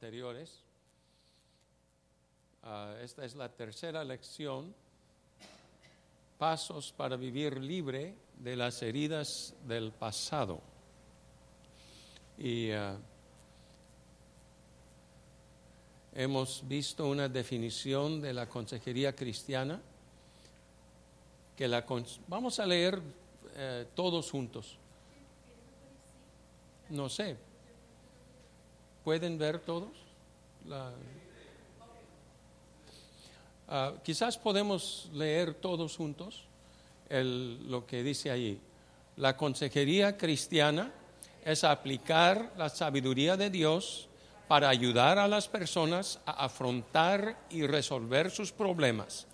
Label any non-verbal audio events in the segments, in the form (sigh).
anteriores. Ah, esta es la tercera lección, pasos para vivir libre de las heridas del pasado. Y ah, hemos visto una definición de la consejería cristiana que la vamos a leer eh, todos juntos. No sé, ¿Pueden ver todos? Ah, quizás podemos leer todos juntos lo que dice allí. La consejería cristiana es aplicar la sabiduría de Dios para ayudar a las personas a afrontar y resolver sus problemas.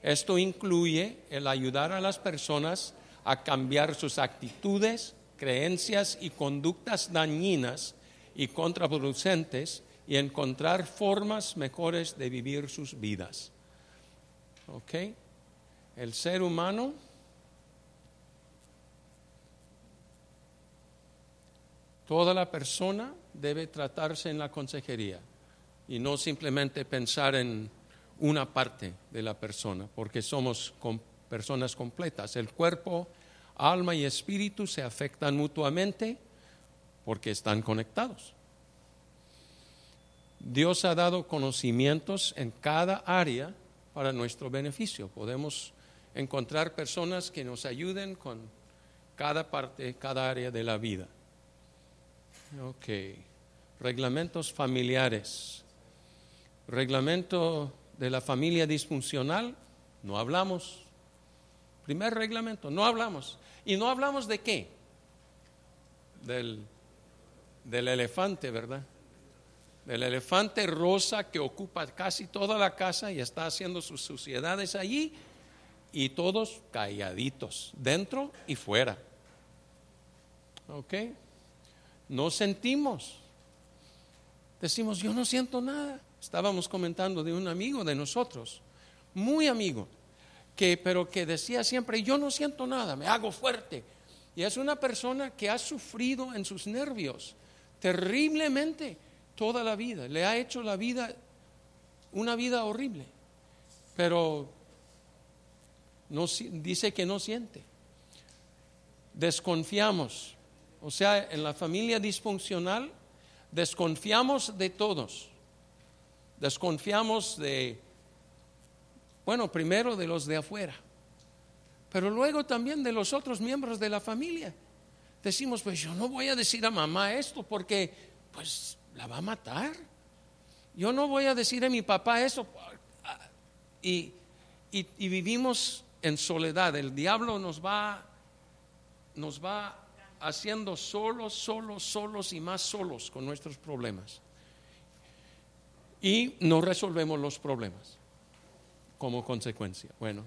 Esto incluye el ayudar a las personas a cambiar sus actitudes, creencias y conductas dañinas y contraproducentes y encontrar formas mejores de vivir sus vidas. ¿Ok? El ser humano toda la persona debe tratarse en la consejería y no simplemente pensar en una parte de la persona, porque somos personas completas. El cuerpo, alma y espíritu se afectan mutuamente porque están conectados. Dios ha dado conocimientos en cada área para nuestro beneficio. Podemos encontrar personas que nos ayuden con cada parte, cada área de la vida. Ok. Reglamentos familiares. Reglamento de la familia disfuncional. No hablamos. Primer reglamento, no hablamos. ¿Y no hablamos de qué? Del del elefante, ¿verdad? Del elefante rosa que ocupa casi toda la casa y está haciendo sus suciedades allí y todos calladitos, dentro y fuera. ¿Ok? No sentimos. Decimos, yo no siento nada. Estábamos comentando de un amigo de nosotros, muy amigo, que pero que decía siempre, yo no siento nada, me hago fuerte. Y es una persona que ha sufrido en sus nervios terriblemente toda la vida. Le ha hecho la vida una vida horrible. Pero no, dice que no siente. Desconfiamos. O sea, en la familia disfuncional desconfiamos de todos. Desconfiamos de, bueno, primero de los de afuera, pero luego también de los otros miembros de la familia decimos, pues yo no voy a decir a mamá esto porque pues la va a matar. Yo no voy a decir a mi papá eso. Y, y, vivimos en soledad. El diablo nos va, nos va haciendo solos, solos, solos y más solos con nuestros problemas. Y no resolvemos los problemas como consecuencia. Bueno,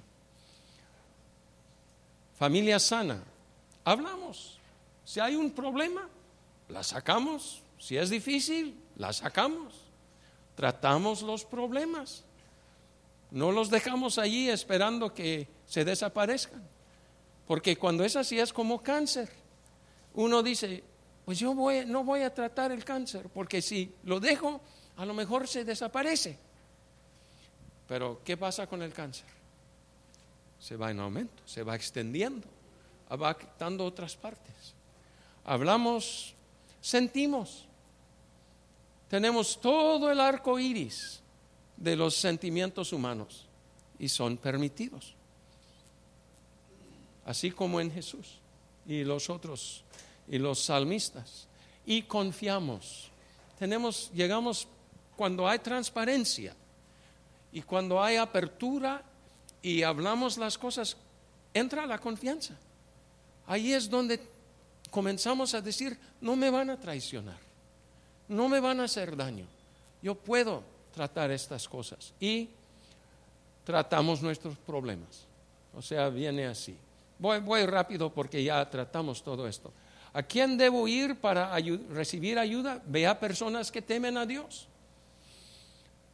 familia sana, hablamos. Si hay un problema, la sacamos. Si es difícil, la sacamos. Tratamos los problemas. No los dejamos allí esperando que se desaparezcan. Porque cuando es así es como cáncer. Uno dice, pues yo voy, no voy a tratar el cáncer, porque si lo dejo, a lo mejor se desaparece. Pero ¿qué pasa con el cáncer? Se va en aumento, se va extendiendo, va quitando otras partes hablamos, sentimos. Tenemos todo el arco iris de los sentimientos humanos y son permitidos. Así como en Jesús y los otros y los salmistas. Y confiamos. Tenemos, llegamos cuando hay transparencia y cuando hay apertura y hablamos las cosas, entra la confianza. Ahí es donde comenzamos a decir, no me van a traicionar, no me van a hacer daño, yo puedo tratar estas cosas y tratamos nuestros problemas. O sea, viene así. Voy, voy rápido porque ya tratamos todo esto. ¿A quién debo ir para recibir ayuda? Ve a personas que temen a Dios.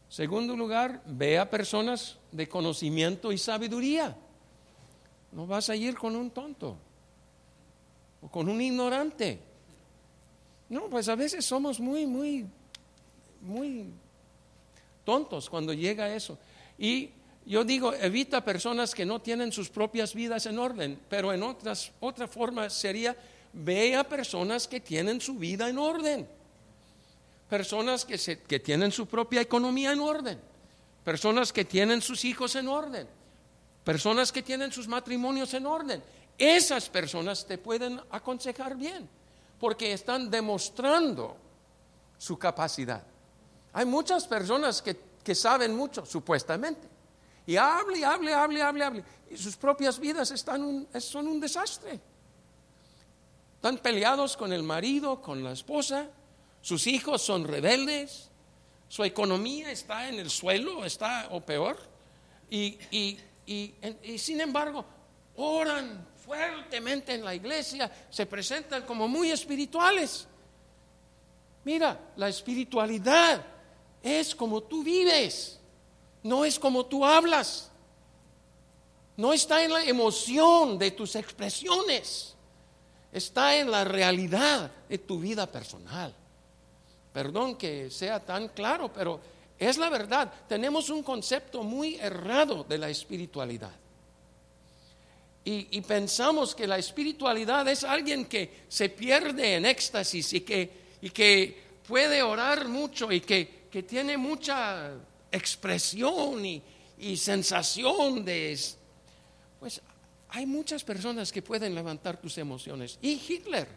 Segundo lugar, ve a personas de conocimiento y sabiduría. No vas a ir con un tonto con un ignorante. No, pues a veces somos muy, muy, muy tontos cuando llega eso. Y yo digo, evita personas que no tienen sus propias vidas en orden, pero en otras, otra forma sería, ve a personas que tienen su vida en orden, personas que, se, que tienen su propia economía en orden, personas que tienen sus hijos en orden, personas que tienen sus matrimonios en orden. Esas personas te pueden aconsejar bien, porque están demostrando su capacidad. Hay muchas personas que, que saben mucho, supuestamente y hable, hable, hable, hable, hable. Y sus propias vidas están son un desastre. Están peleados con el marido, con la esposa. Sus hijos son rebeldes. Su economía está en el suelo, está o peor. Y, y, y sin embargo, oran fuertemente en la iglesia, se presentan como muy espirituales. Mira, la espiritualidad es como tú vives no es como tú hablas. No está en la emoción de tus expresiones. Está en la realidad de tu vida personal. Perdón que sea tan claro, pero es la verdad. Tenemos un concepto muy errado de la espiritualidad. Y, pensamos que la espiritualidad es alguien que se pierde en éxtasis y que, y que puede orar mucho y que, que tiene mucha expresión y, sensación de... Pues hay muchas personas que pueden levantar tus emociones. Y Hitler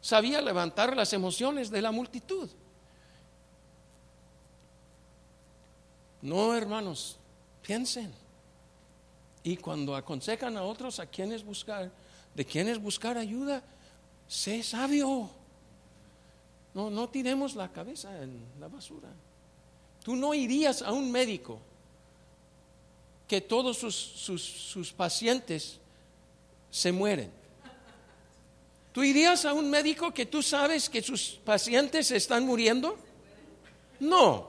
sabía levantar las emociones de la multitud. No, hermanos, piensen. Y cuando aconsejan a otros a quienes buscar, de quienes buscar ayuda, sé sabio. No, no tiremos la cabeza en la basura. Tú no irías a un médico que todos sus, pacientes se mueren. ¿Tú irías a un médico que tú sabes que sus pacientes están muriendo? No.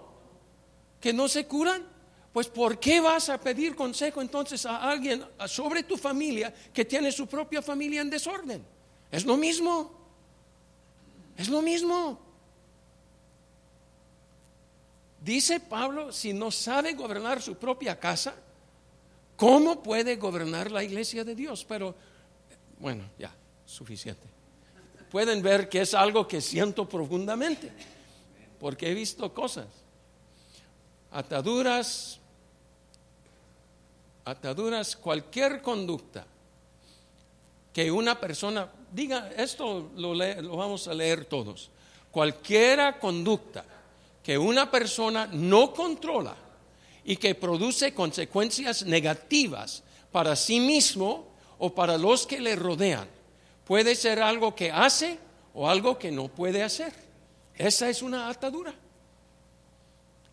¿Que no se curan? Pues ¿por qué vas a pedir consejo entonces a alguien sobre tu familia que tiene su propia familia en desorden? Es lo mismo. Es lo mismo. Dice Pablo, si no sabe gobernar su propia casa, ¿cómo puede gobernar la iglesia de Dios? Pero, bueno, ya, suficiente. Pueden ver que es algo que siento profundamente, porque he visto cosas, ataduras, ataduras, cualquier conducta que una persona, diga, esto lo, lo vamos a leer todos, cualquiera conducta que una persona no controla y que produce consecuencias negativas para sí mismo o para los que le rodean. Puede ser algo que hace o algo que no puede hacer. Esa es una atadura.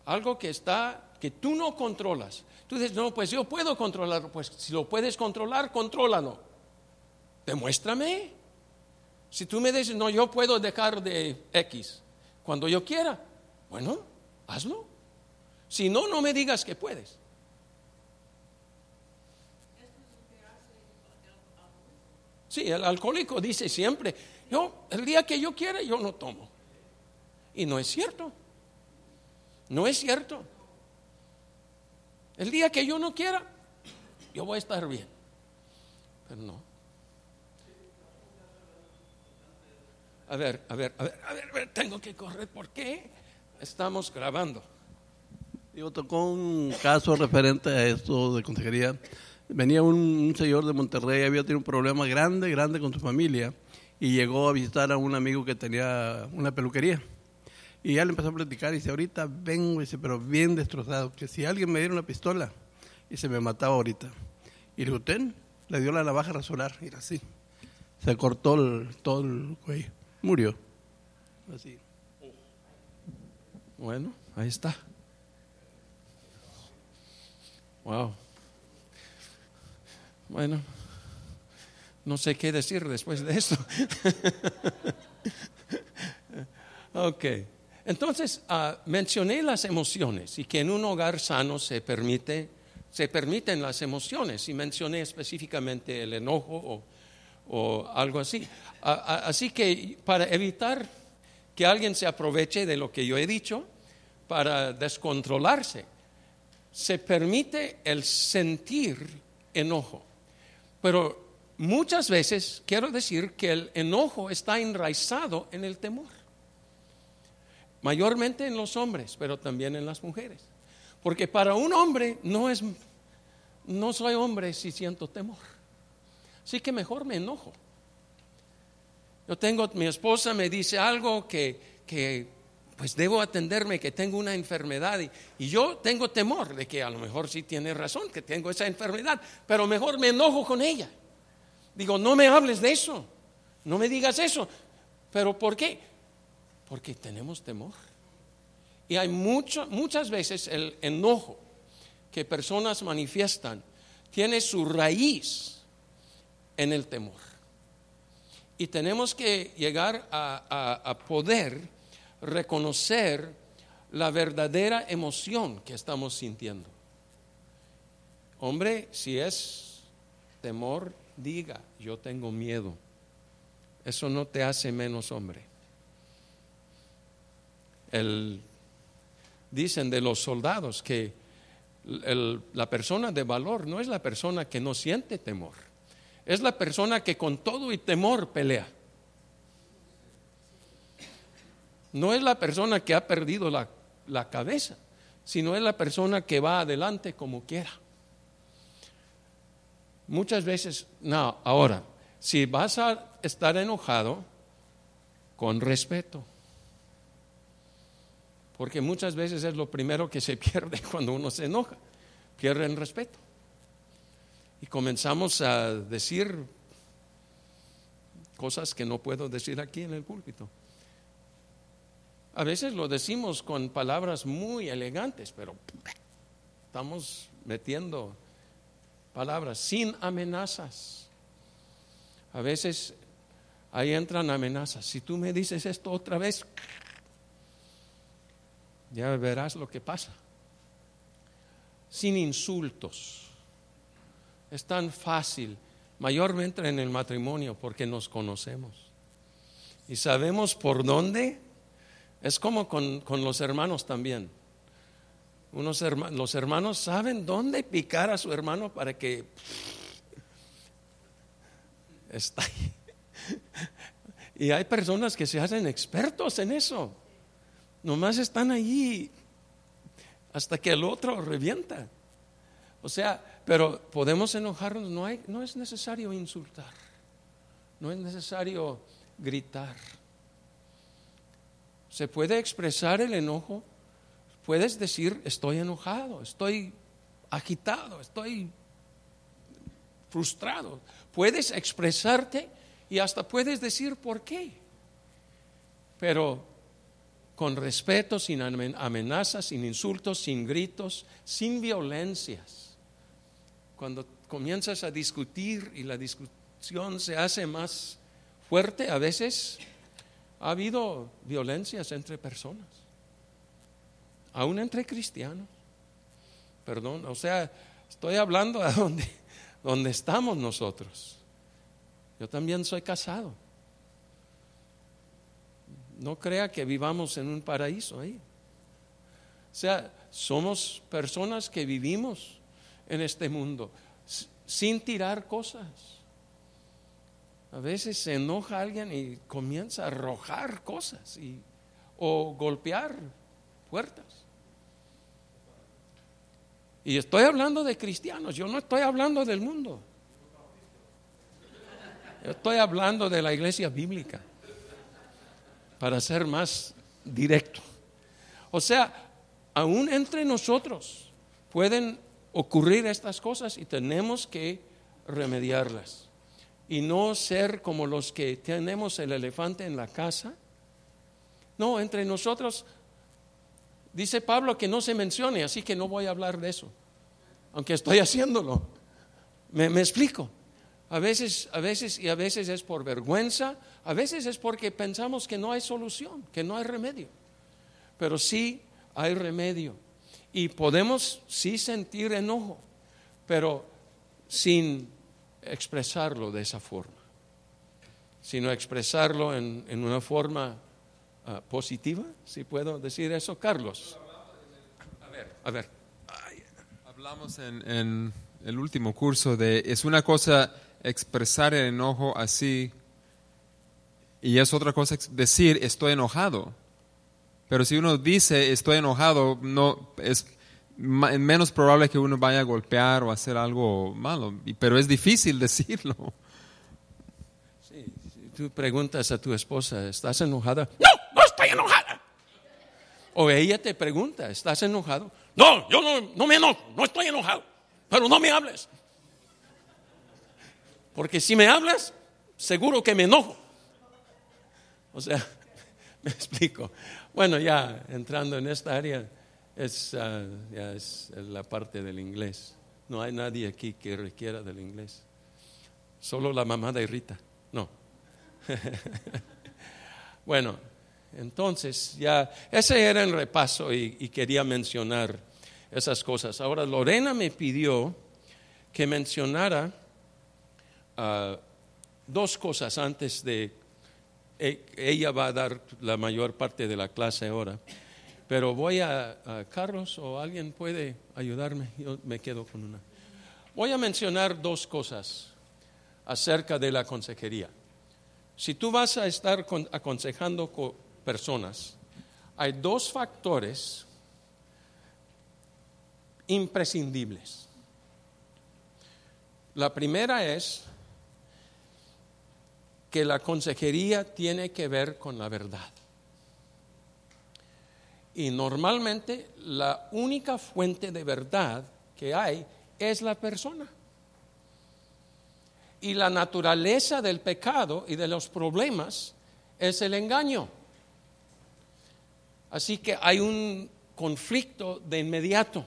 Algo que está, que tú no controlas. Dices, no, pues yo puedo controlarlo. Pues si lo puedes controlar, contrólalo. Demuéstrame. Si tú me dices, no, yo puedo dejar de X cuando yo quiera, bueno, hazlo. Si no, no me digas que puedes. Sí, el alcohólico dice siempre, yo, el día que yo quiera, yo no tomo. Y no es cierto. No es cierto. El día que yo no quiera, yo voy a estar bien. Pero no. A ver, a ver, a ver, a ver, a ver tengo que correr. ¿Por qué? Estamos grabando. Yo tocó un caso referente a esto de consejería. Venía un, señor de Monterrey, había tenido un problema grande, grande con su familia y llegó a visitar a un amigo que tenía una peluquería. Y ya le empezó a platicar y dice, ahorita vengo, dice, pero bien destrozado, que si alguien me diera una pistola y se me mataba ahorita. Y le dijo, ten, le dio la navaja a rasurar, y así. Se cortó todo el cuello, murió. Así. Bueno, ahí está. Wow. Bueno, no sé qué decir después de esto. (laughs) ok. Entonces, ah, mencioné las emociones y que en un hogar sano se permite, se permiten las emociones y mencioné específicamente el enojo o, algo así. así que para evitar que alguien se aproveche de lo que yo he dicho, para descontrolarse, se permite el sentir enojo. Pero muchas veces quiero decir que el enojo está enraizado en el temor. Mayormente en los hombres, pero también en las mujeres. Porque para un hombre no es, no soy hombre si siento temor. Así que mejor me enojo. Yo tengo, mi esposa me dice algo que, que pues debo atenderme, que tengo una enfermedad y, y, yo tengo temor de que a lo mejor sí tiene razón, que tengo esa enfermedad, pero mejor me enojo con ella. Digo, no me hables de eso, no me digas eso. ¿Pero por qué? Porque tenemos temor. Y hay mucho, muchas veces el enojo que personas manifiestan tiene su raíz en el temor. Y tenemos que llegar a, poder reconocer la verdadera emoción que estamos sintiendo. Hombre, si es temor, diga, yo tengo miedo. Eso no te hace menos hombre. El, dicen de los soldados que la persona de valor no es la persona que no siente temor, es la persona que con todo y temor pelea. No es la persona que ha perdido la, la cabeza, sino es la persona que va adelante como quiera. Muchas veces, no, ahora, si vas a estar enojado, con respeto. Porque muchas veces es lo primero que se (laughs) pierde cuando uno se enoja, pierde el respeto. Y comenzamos a decir cosas que no puedo decir aquí en el púlpito. A veces lo decimos con palabras muy elegantes, pero estamos metiendo palabras sin amenazas. A veces ahí entran amenazas. Si tú me dices esto otra vez, ya verás lo que pasa. Sin insultos. Es tan fácil, mayormente en el matrimonio, porque nos conocemos. Y sabemos por dónde es como con, con los hermanos también. Unos hermanos, los hermanos saben dónde picar a su hermano para que (laughs) está ahí. (laughs) Y hay personas que se hacen expertos en eso. Nomás están allí hasta que el otro revienta. O sea, pero podemos enojarnos, no, hay, no es necesario insultar, no es necesario gritar. Se puede expresar el enojo, puedes decir estoy enojado, estoy agitado, estoy frustrado. Puedes expresarte y hasta puedes decir por qué. Pero con respeto, sin amenazas, sin insultos, sin gritos, sin violencias. Cuando comienzas a discutir y la discusión se hace más fuerte, a veces ha habido violencias entre personas, aún entre cristianos. Perdón, o sea, estoy hablando a (laughs) donde, donde estamos nosotros. Yo también soy casado. No crea que vivamos en un paraíso ahí. O sea, somos personas que vivimos en este mundo sin tirar cosas. A veces se enoja alguien y comienza a arrojar cosas y, o golpear puertas. Y estoy hablando de cristianos, yo no estoy hablando del mundo. Yo estoy hablando de la iglesia bíblica, para ser más directo. O sea, aún entre nosotros pueden ocurrir estas cosas y tenemos que remediarlas y no ser como los que tenemos el elefante en la casa. No, entre nosotros, dice Pablo que no se mencione, así que no voy a hablar de eso, aunque estoy haciéndolo. Me, me explico. A veces, a veces y a veces es por vergüenza, a veces es porque pensamos que no hay solución, que no hay remedio. Pero sí hay remedio. Y podemos sí sentir enojo, pero sin expresarlo de esa forma, sino expresarlo en, en una forma uh, positiva, si puedo decir eso, Carlos. A ver. Hablamos en, en el último curso de, es una cosa expresar el enojo así y es otra cosa decir estoy enojado. Pero si uno dice estoy enojado, no es menos probable que uno vaya a golpear o hacer algo malo. Pero es difícil (laughs) decirlo. Si tú preguntas a tu esposa, ¿estás enojada? No, no estoy enojada. O ella te pregunta, ¿estás enojado? No, yo no, no me enojo, no estoy enojado, pero no me hables. Porque si me hablas, seguro que me enojo. O sea, (laughs) me explico. Bueno, ya entrando en esta área, es, ah, ya es la parte del inglés. No hay nadie aquí que requiera del inglés. Solo la mamá de Rita. No. (laughs) bueno, entonces ya ese era el repaso y quería mencionar esas cosas. Ahora Lorena me pidió que mencionara ah, dos cosas antes de e- ella va a dar la mayor parte de la clase ahora. Pero voy a, a Carlos o alguien puede ayudarme. Yo me quedo con una. Voy a mencionar dos cosas acerca de la consejería. Si tú vas a estar con- aconsejando con personas, hay dos factores imprescindibles. La primera es que la consejería tiene que ver con la verdad. Y normalmente la única fuente de verdad que hay es la persona. Y la naturaleza del pecado y de los problemas es el engaño. Así que hay un conflicto de inmediato.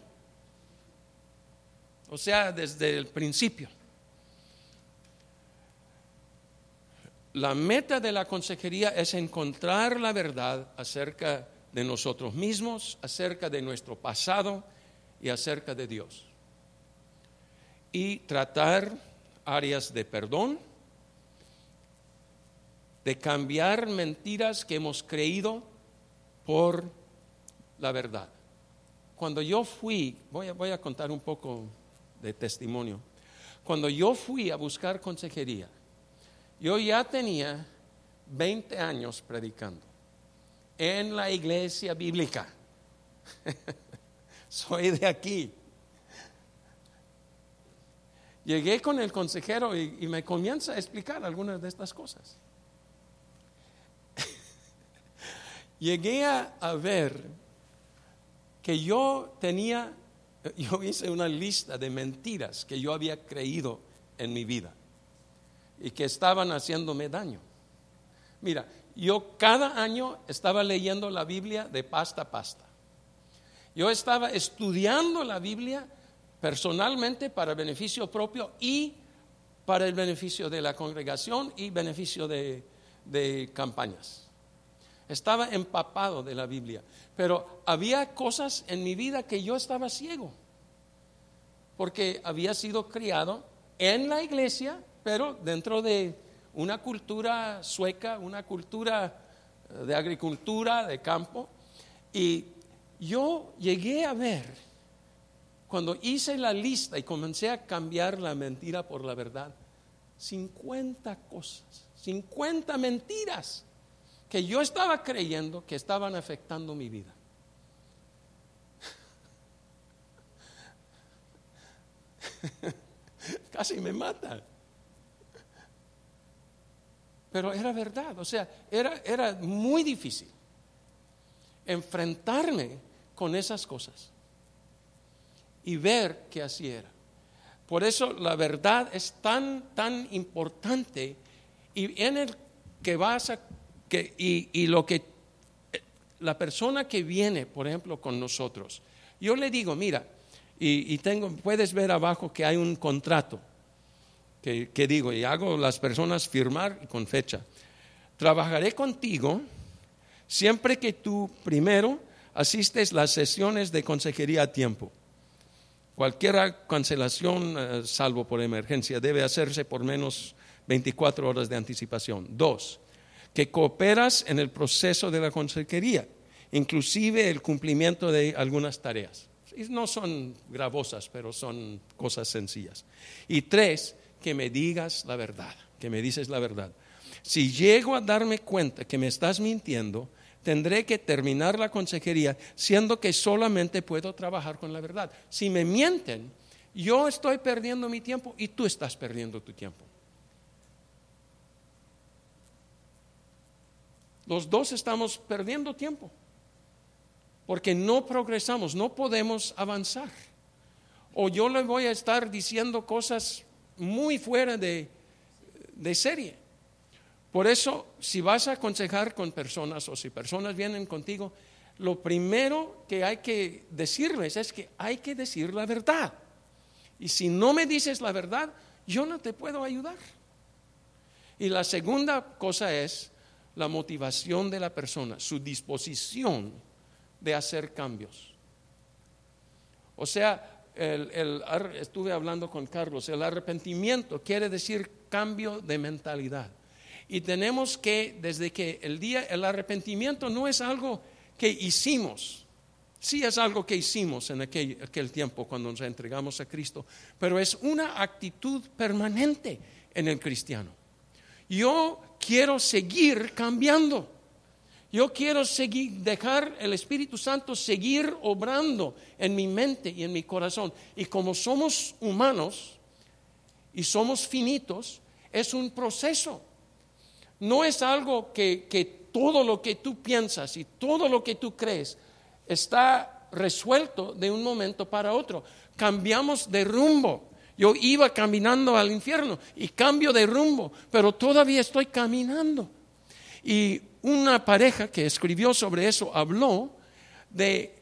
O sea, desde el principio. La meta de la consejería es encontrar la verdad acerca de nosotros mismos, acerca de nuestro pasado y acerca de Dios. Y tratar áreas de perdón, de cambiar mentiras que hemos creído por la verdad. Cuando yo fui, voy a, contar un poco de testimonio, cuando yo fui a buscar consejería, yo ya tenía 20 años predicando en la iglesia bíblica. (laughs) Soy de aquí. Llegué con el consejero y, me comienza a explicar algunas de estas cosas. (laughs) Llegué a, a ver que yo tenía, yo hice una lista de mentiras que yo había creído en mi vida y que estaban haciéndome daño. Mira, yo cada año estaba leyendo la Biblia de pasta a pasta. Yo estaba estudiando la Biblia personalmente para beneficio propio y para el beneficio de la congregación y beneficio de, de campañas. Estaba empapado de la Biblia, pero había cosas en mi vida que yo estaba ciego, porque había sido criado en la iglesia, pero dentro de una cultura sueca, una cultura eh, de agricultura, de campo, y yo llegué a ver, cuando hice la lista y comencé a cambiar la mentira por la verdad, 50 cosas, 50 mentiras que yo estaba creyendo que estaban afectando mi vida. (laughs) Casi me mata. Pero era verdad, o sea, era, era muy difícil enfrentarme con esas cosas y ver que así era. Por eso la verdad es tan, tan importante y en el que vas a, que, y, y lo que, la persona que viene, por ejemplo, con nosotros, yo le digo, mira, y, y tengo, puedes ver abajo que hay un contrato que, que digo, y hago las personas firmar con fecha. Trabajaré contigo siempre que tú primero asistes las sesiones de consejería a tiempo. Cualquier cancelación, eh, salvo por emergencia, debe hacerse por menos 24 horas de anticipación. Dos, que cooperas en el proceso de la consejería, inclusive el cumplimiento de algunas tareas. No son gravosas, pero son cosas sencillas. Y tres, que me digas la verdad, que me dices la verdad. Si llego a darme cuenta que me estás mintiendo, tendré que terminar la consejería siendo que solamente puedo trabajar con la verdad. Si me mienten, yo estoy perdiendo mi tiempo y tú estás perdiendo tu tiempo. Los dos estamos perdiendo tiempo porque no progresamos, no podemos avanzar. O yo le voy a estar diciendo cosas muy fuera de, de serie. Por eso, si vas a aconsejar con personas o si personas vienen contigo, lo primero que hay que decirles es que hay que decir la verdad. Y si no me dices la verdad, yo no te puedo ayudar. Y la segunda cosa es la motivación de la persona, su disposición de hacer cambios. O sea, estuve hablando con Carlos, el arrepentimiento quiere decir cambio de mentalidad. Y tenemos que, desde que el día, el arrepentimiento no es algo que hicimos, sí es algo que hicimos en aquel, aquel tiempo cuando nos entregamos a Cristo, pero es una actitud permanente en el cristiano. Yo quiero seguir cambiando. Yo quiero seguir, dejar el Espíritu Santo seguir obrando en mi mente y en mi corazón. Y como somos humanos y somos finitos, es un proceso. No es algo que, que todo lo que tú piensas y todo lo que tú crees está resuelto de un momento para otro. Cambiamos de rumbo. Yo iba caminando al infierno y cambio de rumbo, pero todavía estoy caminando. Y una pareja que escribió sobre eso habló de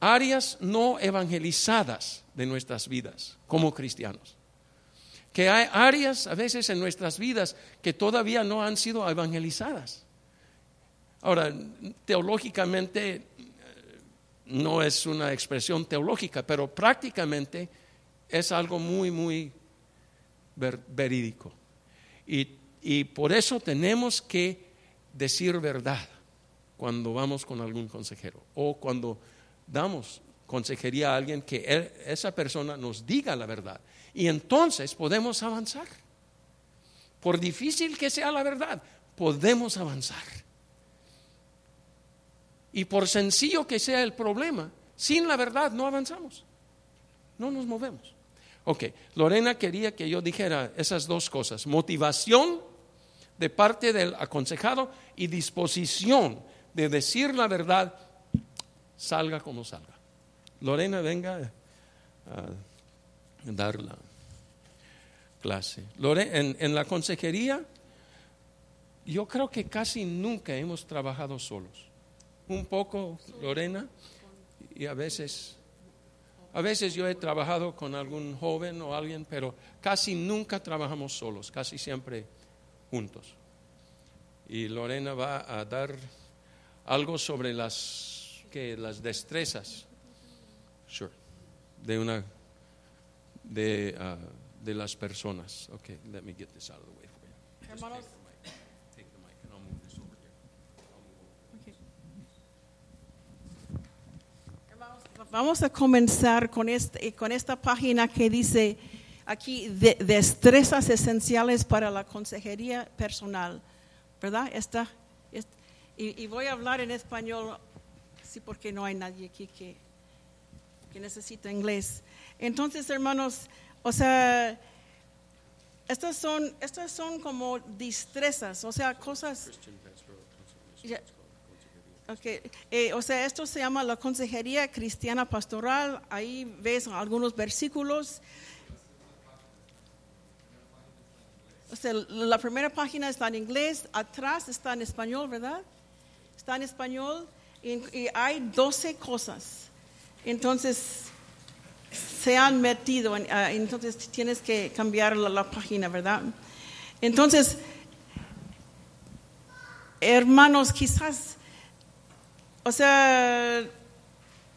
áreas no evangelizadas de nuestras vidas como cristianos. Que hay áreas a veces en nuestras vidas que todavía no han sido evangelizadas. Ahora, teológicamente eh, no es una expresión teológica, pero prácticamente es algo muy, muy verídico. Y, y por eso tenemos que decir verdad cuando vamos con algún consejero o cuando damos consejería a alguien que esa persona nos diga la verdad. Y entonces podemos avanzar. Por difícil que sea la verdad, podemos avanzar. Y por sencillo que sea el problema, sin la verdad no avanzamos. No nos movemos. Ok, Lorena quería que yo dijera esas dos cosas, motivación de parte del aconsejado y disposición de decir la verdad, salga como salga. Lorena, venga a dar la clase. en, en la consejería, yo creo que casi nunca hemos trabajado solos. Un poco, Lorena, y a veces a veces yo he trabajado con algún joven o alguien, pero casi nunca trabajamos solos, casi siempre juntos. Y Lorena va a dar algo sobre las, que, las destrezas. Sure, de una de, uh, de las personas. Okay, let me get this out of the way for you. Hermanos, Vamos a comenzar con, este, con esta página que dice aquí destrezas esenciales para la consejería personal, ¿verdad? Esta, y, voy a hablar en español, sí, porque no hay nadie aquí que, que necesita inglés. Entonces, hermanos, o sea, estas son, estas son como destrezas, o sea, cosas... Okay. Eh, o sea, esto se llama la Consejería Cristiana Pastoral. Ahí ves algunos versículos. O sea, la primera página está en inglés, atrás está en español, ¿verdad? Está en español y, hay 12 cosas. Entonces, se han metido, ah, entonces tienes que cambiar la página, ¿verdad? Entonces, hermanos, quizás o sea,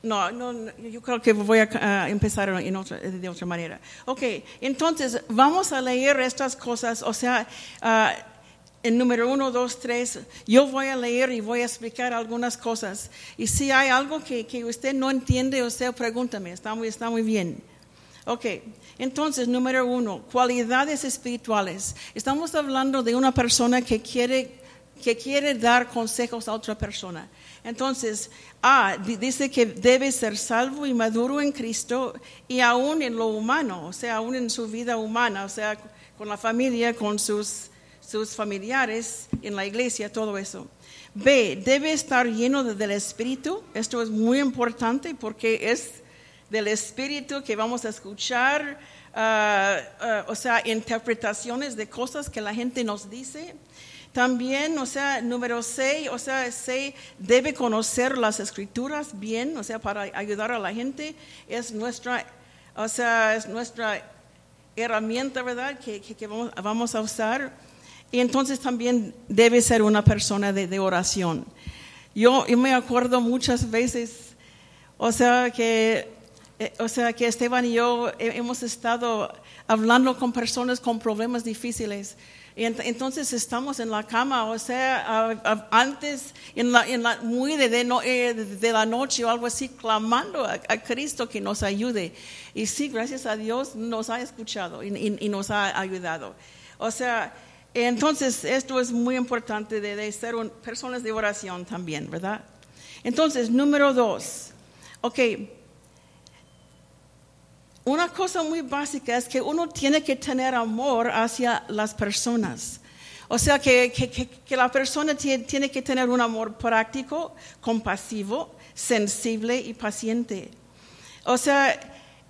no, no, yo creo que voy a empezar en otra, de otra manera. Ok, entonces vamos a leer estas cosas, o sea, uh, en número uno, dos, tres, yo voy a leer y voy a explicar algunas cosas. Y si hay algo que, que usted no entiende, usted pregúntame, está muy, está muy bien. Ok, entonces, número uno, cualidades espirituales. Estamos hablando de una persona que quiere, que quiere dar consejos a otra persona. Entonces, A dice que debe ser salvo y maduro en Cristo y aún en lo humano, o sea, aún en su vida humana, o sea, con la familia, con sus sus familiares, en la iglesia, todo eso. B, debe estar lleno del Espíritu. Esto es muy importante porque es del Espíritu que vamos a escuchar, ah, ah, o sea, interpretaciones de cosas que la gente nos dice. También, o sea, número 6, o sea, se debe conocer las escrituras bien, o sea, para ayudar a la gente. Es nuestra, o sea, es nuestra herramienta, ¿verdad?, que, que, vamos a usar. Y entonces también debe ser una persona de, oración. Yo, me acuerdo muchas veces, o sea, que, eh, o sea, que Esteban y yo hemos estado hablando con personas con problemas difíciles. Entonces estamos en la cama, o sea, antes, en la, en muy de, eh, de, la noche o algo así, clamando a, Cristo que nos ayude. Y sí, gracias a Dios nos ha escuchado y, y nos ha ayudado. O sea, entonces, esto es muy importante de, ser personas de oración también, ¿verdad? Entonces, número dos, ok, una cosa muy básica es que uno tiene que tener amor hacia las personas. O sea, que, que la persona tiene que tener un amor práctico, compasivo, sensible y paciente. O sea,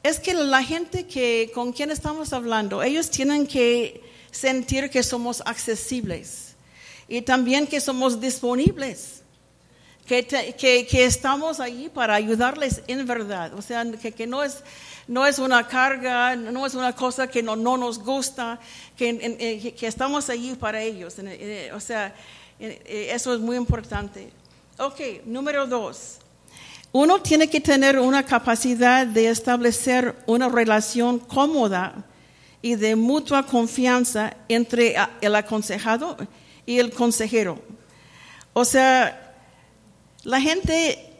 es que la gente que, con quien estamos hablando, ellos tienen que sentir que somos accesibles y también que somos disponibles, que, que, estamos ahí para ayudarles en verdad, o sea, que, que, no, es, no es una carga, no es una cosa que no, no nos gusta, que, que estamos allí para ellos, o sea, eso es muy importante. Ok, número dos. Uno tiene que tener una capacidad de establecer una relación cómoda y de mutua confianza entre el aconsejado y el consejero. O sea, la gente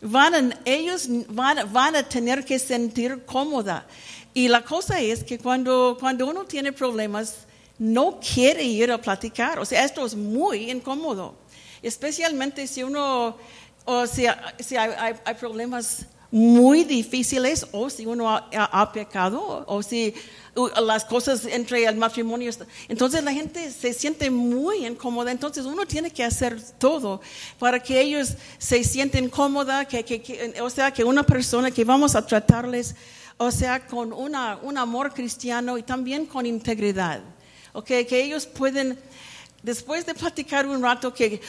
van ellos van, van, a tener que sentir cómoda. Y la cosa es que cuando, cuando uno tiene problemas, no quiere ir a platicar. O sea, esto es muy incómodo. Especialmente si uno, o sea, si hay problemas muy difíciles o si uno ha, pecado o si las cosas entre el matrimonio. Entonces la gente se siente muy incómoda. Entonces uno tiene que hacer todo para que ellos se sienten cómoda, que, o sea, que una persona que vamos a tratarles, o sea, con una, un amor cristiano y también con integridad. Okay, que ellos pueden, después de platicar un rato, que,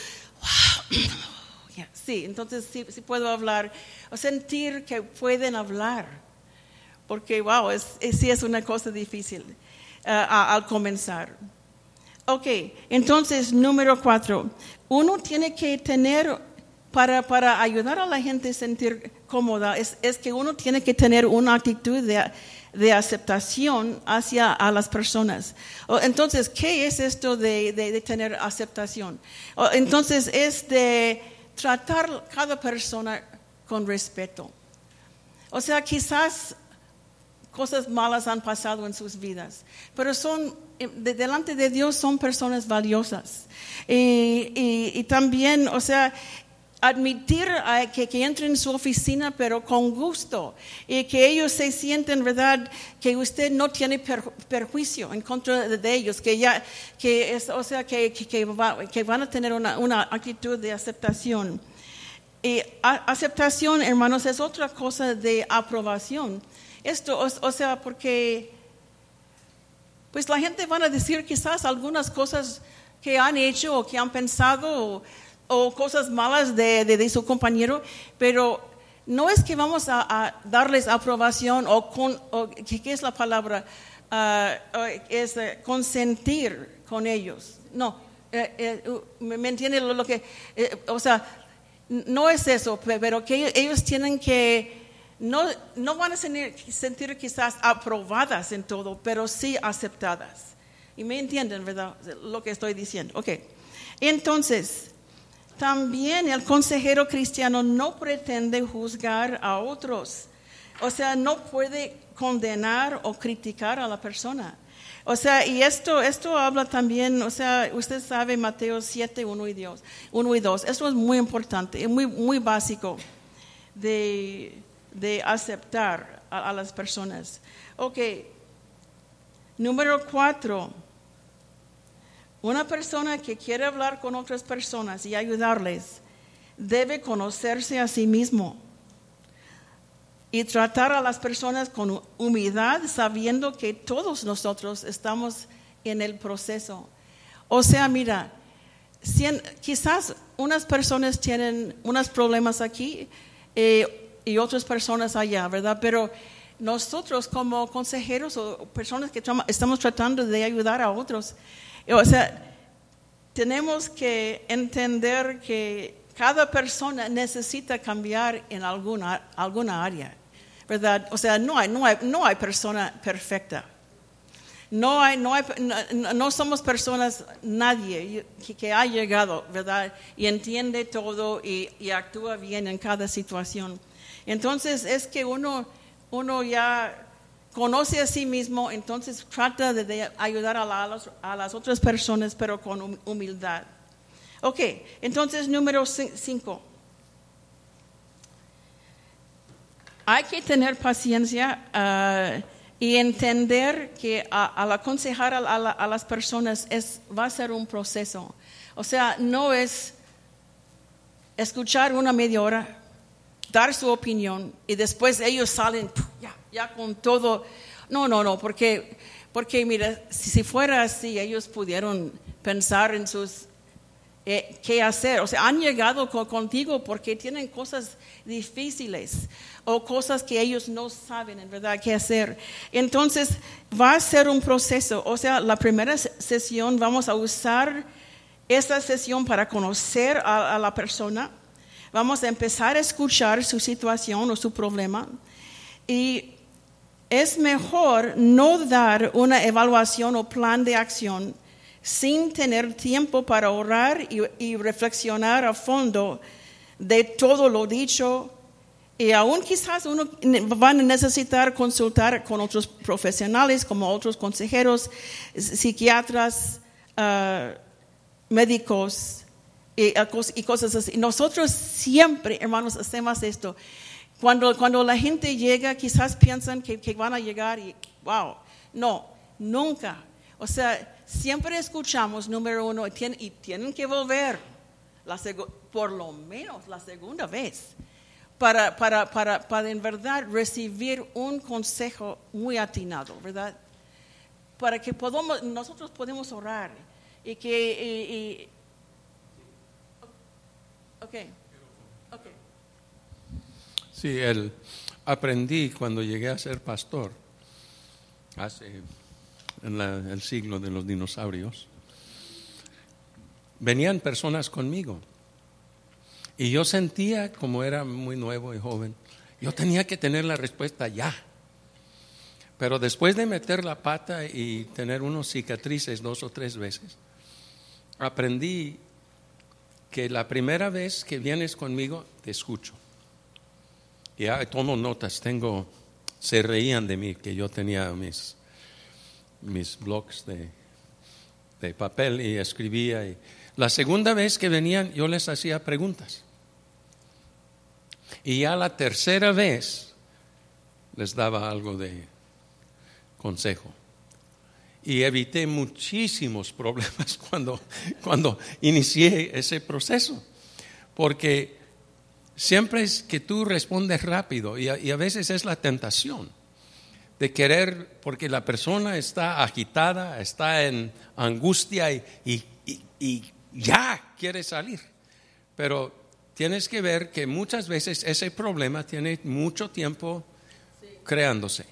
(coughs) sí, entonces sí, sí puedo hablar o sentir que pueden hablar, porque wow, es, sí es una cosa difícil uh, al comenzar. Ok, entonces número cuatro, uno tiene que tener, para, para ayudar a la gente a sentir cómoda, es, es que uno tiene que tener una actitud de, de aceptación hacia a las personas. Entonces, ¿qué es esto de, de, de tener aceptación? Entonces, es de tratar cada persona con respeto. O sea, quizás cosas malas han pasado en sus vidas, pero son, eh, delante de Dios son personas valiosas. Y, también, o sea, admitir que, que, entren en su oficina, pero con gusto, y que ellos se sienten, ¿verdad?, que usted no tiene perjuicio en contra de ellos, que ya, que es, o sea, que, que, van a tener una, una actitud de aceptación. Y aceptación, hermanos, es otra cosa de aprobación. Esto, o, sea, porque pues la gente van a decir quizás algunas cosas que han hecho o que han pensado o, cosas malas de, de, su compañero, pero no es que vamos a, darles aprobación o, con, ¿qué, es la palabra? Ah, es eh, consentir con ellos. No, eh, eh, ¿me entiende lo, que? o sea, no es eso, pero que ellos tienen que, no, no van a sentir, quizás aprobadas en todo, pero sí aceptadas. Y me entienden, ¿verdad? Lo que estoy diciendo. Ok. Entonces, también el consejero cristiano no pretende juzgar a otros. O sea, no puede condenar o criticar a la persona. O sea, y esto, esto habla también, o sea, usted sabe Mateo 7, 1 y 2. 1 y 2. Esto es muy importante, muy, muy básico de, de aceptar a, las personas. Ok, número 4. Una persona que quiere hablar con otras personas y ayudarles debe conocerse a sí mismo y tratar a las personas con humildad, sabiendo que todos nosotros estamos en el proceso. O sea, mira, quizás unas personas tienen unos problemas aquí eh, y otras personas allá, ¿verdad? Pero nosotros como consejeros o personas que estamos tratando de ayudar a otros, eh, o sea, tenemos que entender que cada persona necesita cambiar en alguna, alguna área, ¿verdad? O sea, no hay, no hay, no hay persona perfecta. No, hay, no, hay, no, somos personas, nadie que, que ha llegado, ¿verdad? Y entiende todo y, y actúa bien en cada situación. Entonces es que uno, uno ya conoce a sí mismo, entonces trata de, ayudar a, la- a las, otras personas, pero con hum- humildad. Ok, entonces número 5. Hay que tener paciencia ah, y entender que al aconsejar a, a las personas es, va a ser un proceso. O sea, no es escuchar una media hora, dar su opinión y después ellos salen ya, con todo. No, no, no, porque, porque mira, si, fuera así, ellos pudieron pensar en sus eh, qué hacer. O sea, han llegado co- contigo porque tienen cosas difíciles o cosas que ellos no saben en verdad qué hacer. Entonces, va a ser un proceso. O sea, la primera se- sesión vamos a usar esa sesión para conocer a la persona. Vamos a empezar a escuchar su situación o su problema. Y es mejor no dar una evaluación o plan de acción sin tener tiempo para orar y, reflexionar a fondo de todo lo dicho. Y aún quizás uno van a necesitar consultar con otros profesionales, como otros consejeros, psiquiatras, ah, médicos y, cos- y cosas así. Nosotros siempre, hermanos, hacemos esto. Cuando, cuando la gente llega, quizás piensan que, que van a llegar y, wow, no, nunca. O sea, siempre escuchamos, número uno, y tienen, que volver, la por lo menos la segunda vez, para, para, para, para en verdad recibir un consejo muy atinado, ¿verdad? Para que podamos, nosotros podemos orar y que... y- y- ok, ok. Sí, el, aprendí cuando llegué a ser pastor, hace en la- el siglo de los dinosaurios. Venían personas conmigo y yo sentía, como era muy nuevo y joven, yo tenía que tener la respuesta ya. Pero después de meter la pata y tener unos cicatrices dos o tres veces, aprendí que la primera vez que vienes conmigo, te escucho. Y tomo notas, tengo, se reían de mí que yo tenía mis, mis blogs de, de papel y escribía. Y la segunda vez que venían yo les hacía preguntas. Y ya la tercera vez les daba algo de consejo. Y evité muchísimos (laughs) problemas cuando, cuando inicié ese proceso. Porque siempre es que tú respondes rápido y a, veces es la tentación de querer, porque la persona está agitada, está en angustia y- y- y ya quiere salir. Pero tienes que ver que muchas veces ese problema tiene mucho tiempo creándose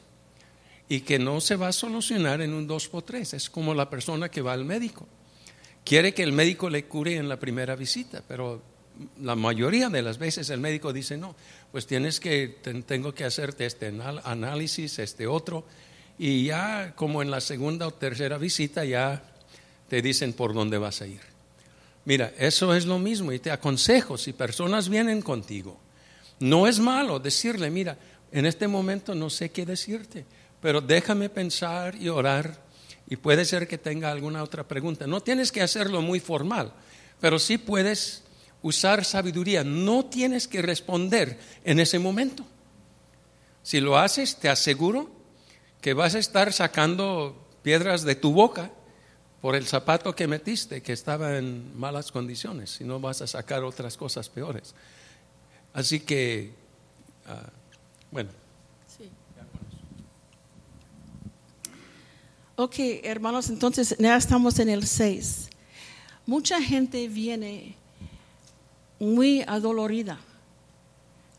y que no se va a solucionar en un dos por tres. Es como la persona que va al médico. Quiere que el médico le cure en la primera visita, pero la mayoría de las veces el médico dice, no, pues tienes que, ten- tengo que hacerte este análisis, este otro, y ya como en la segunda o tercera visita ya te dicen por dónde vas a ir. Mira, eso es lo mismo y te aconsejo si personas vienen contigo. No es malo decirle, mira, en este momento no sé qué decirte, pero déjame pensar y orar y puede ser que tenga alguna otra pregunta. No tienes que hacerlo muy formal, pero sí puedes usar sabiduría. No tienes que responder en ese momento. Si lo haces, te aseguro que vas a estar sacando piedras de tu boca por el zapato que metiste, que estaba en malas condiciones, si no vas a sacar otras cosas peores. Así que, ah, bueno. Sí. Ok, hermanos, entonces ya estamos en el 6. Mucha gente viene muy adolorida.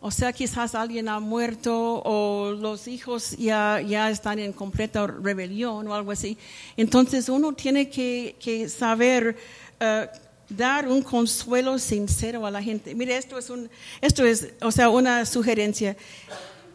O sea, quizás alguien ha muerto o los hijos ya, ya están en completa rebelión o algo así. Entonces uno tiene que, que saber uh, dar un consuelo sincero a la gente. Mire, esto es, un, esto es, o sea, una sugerencia.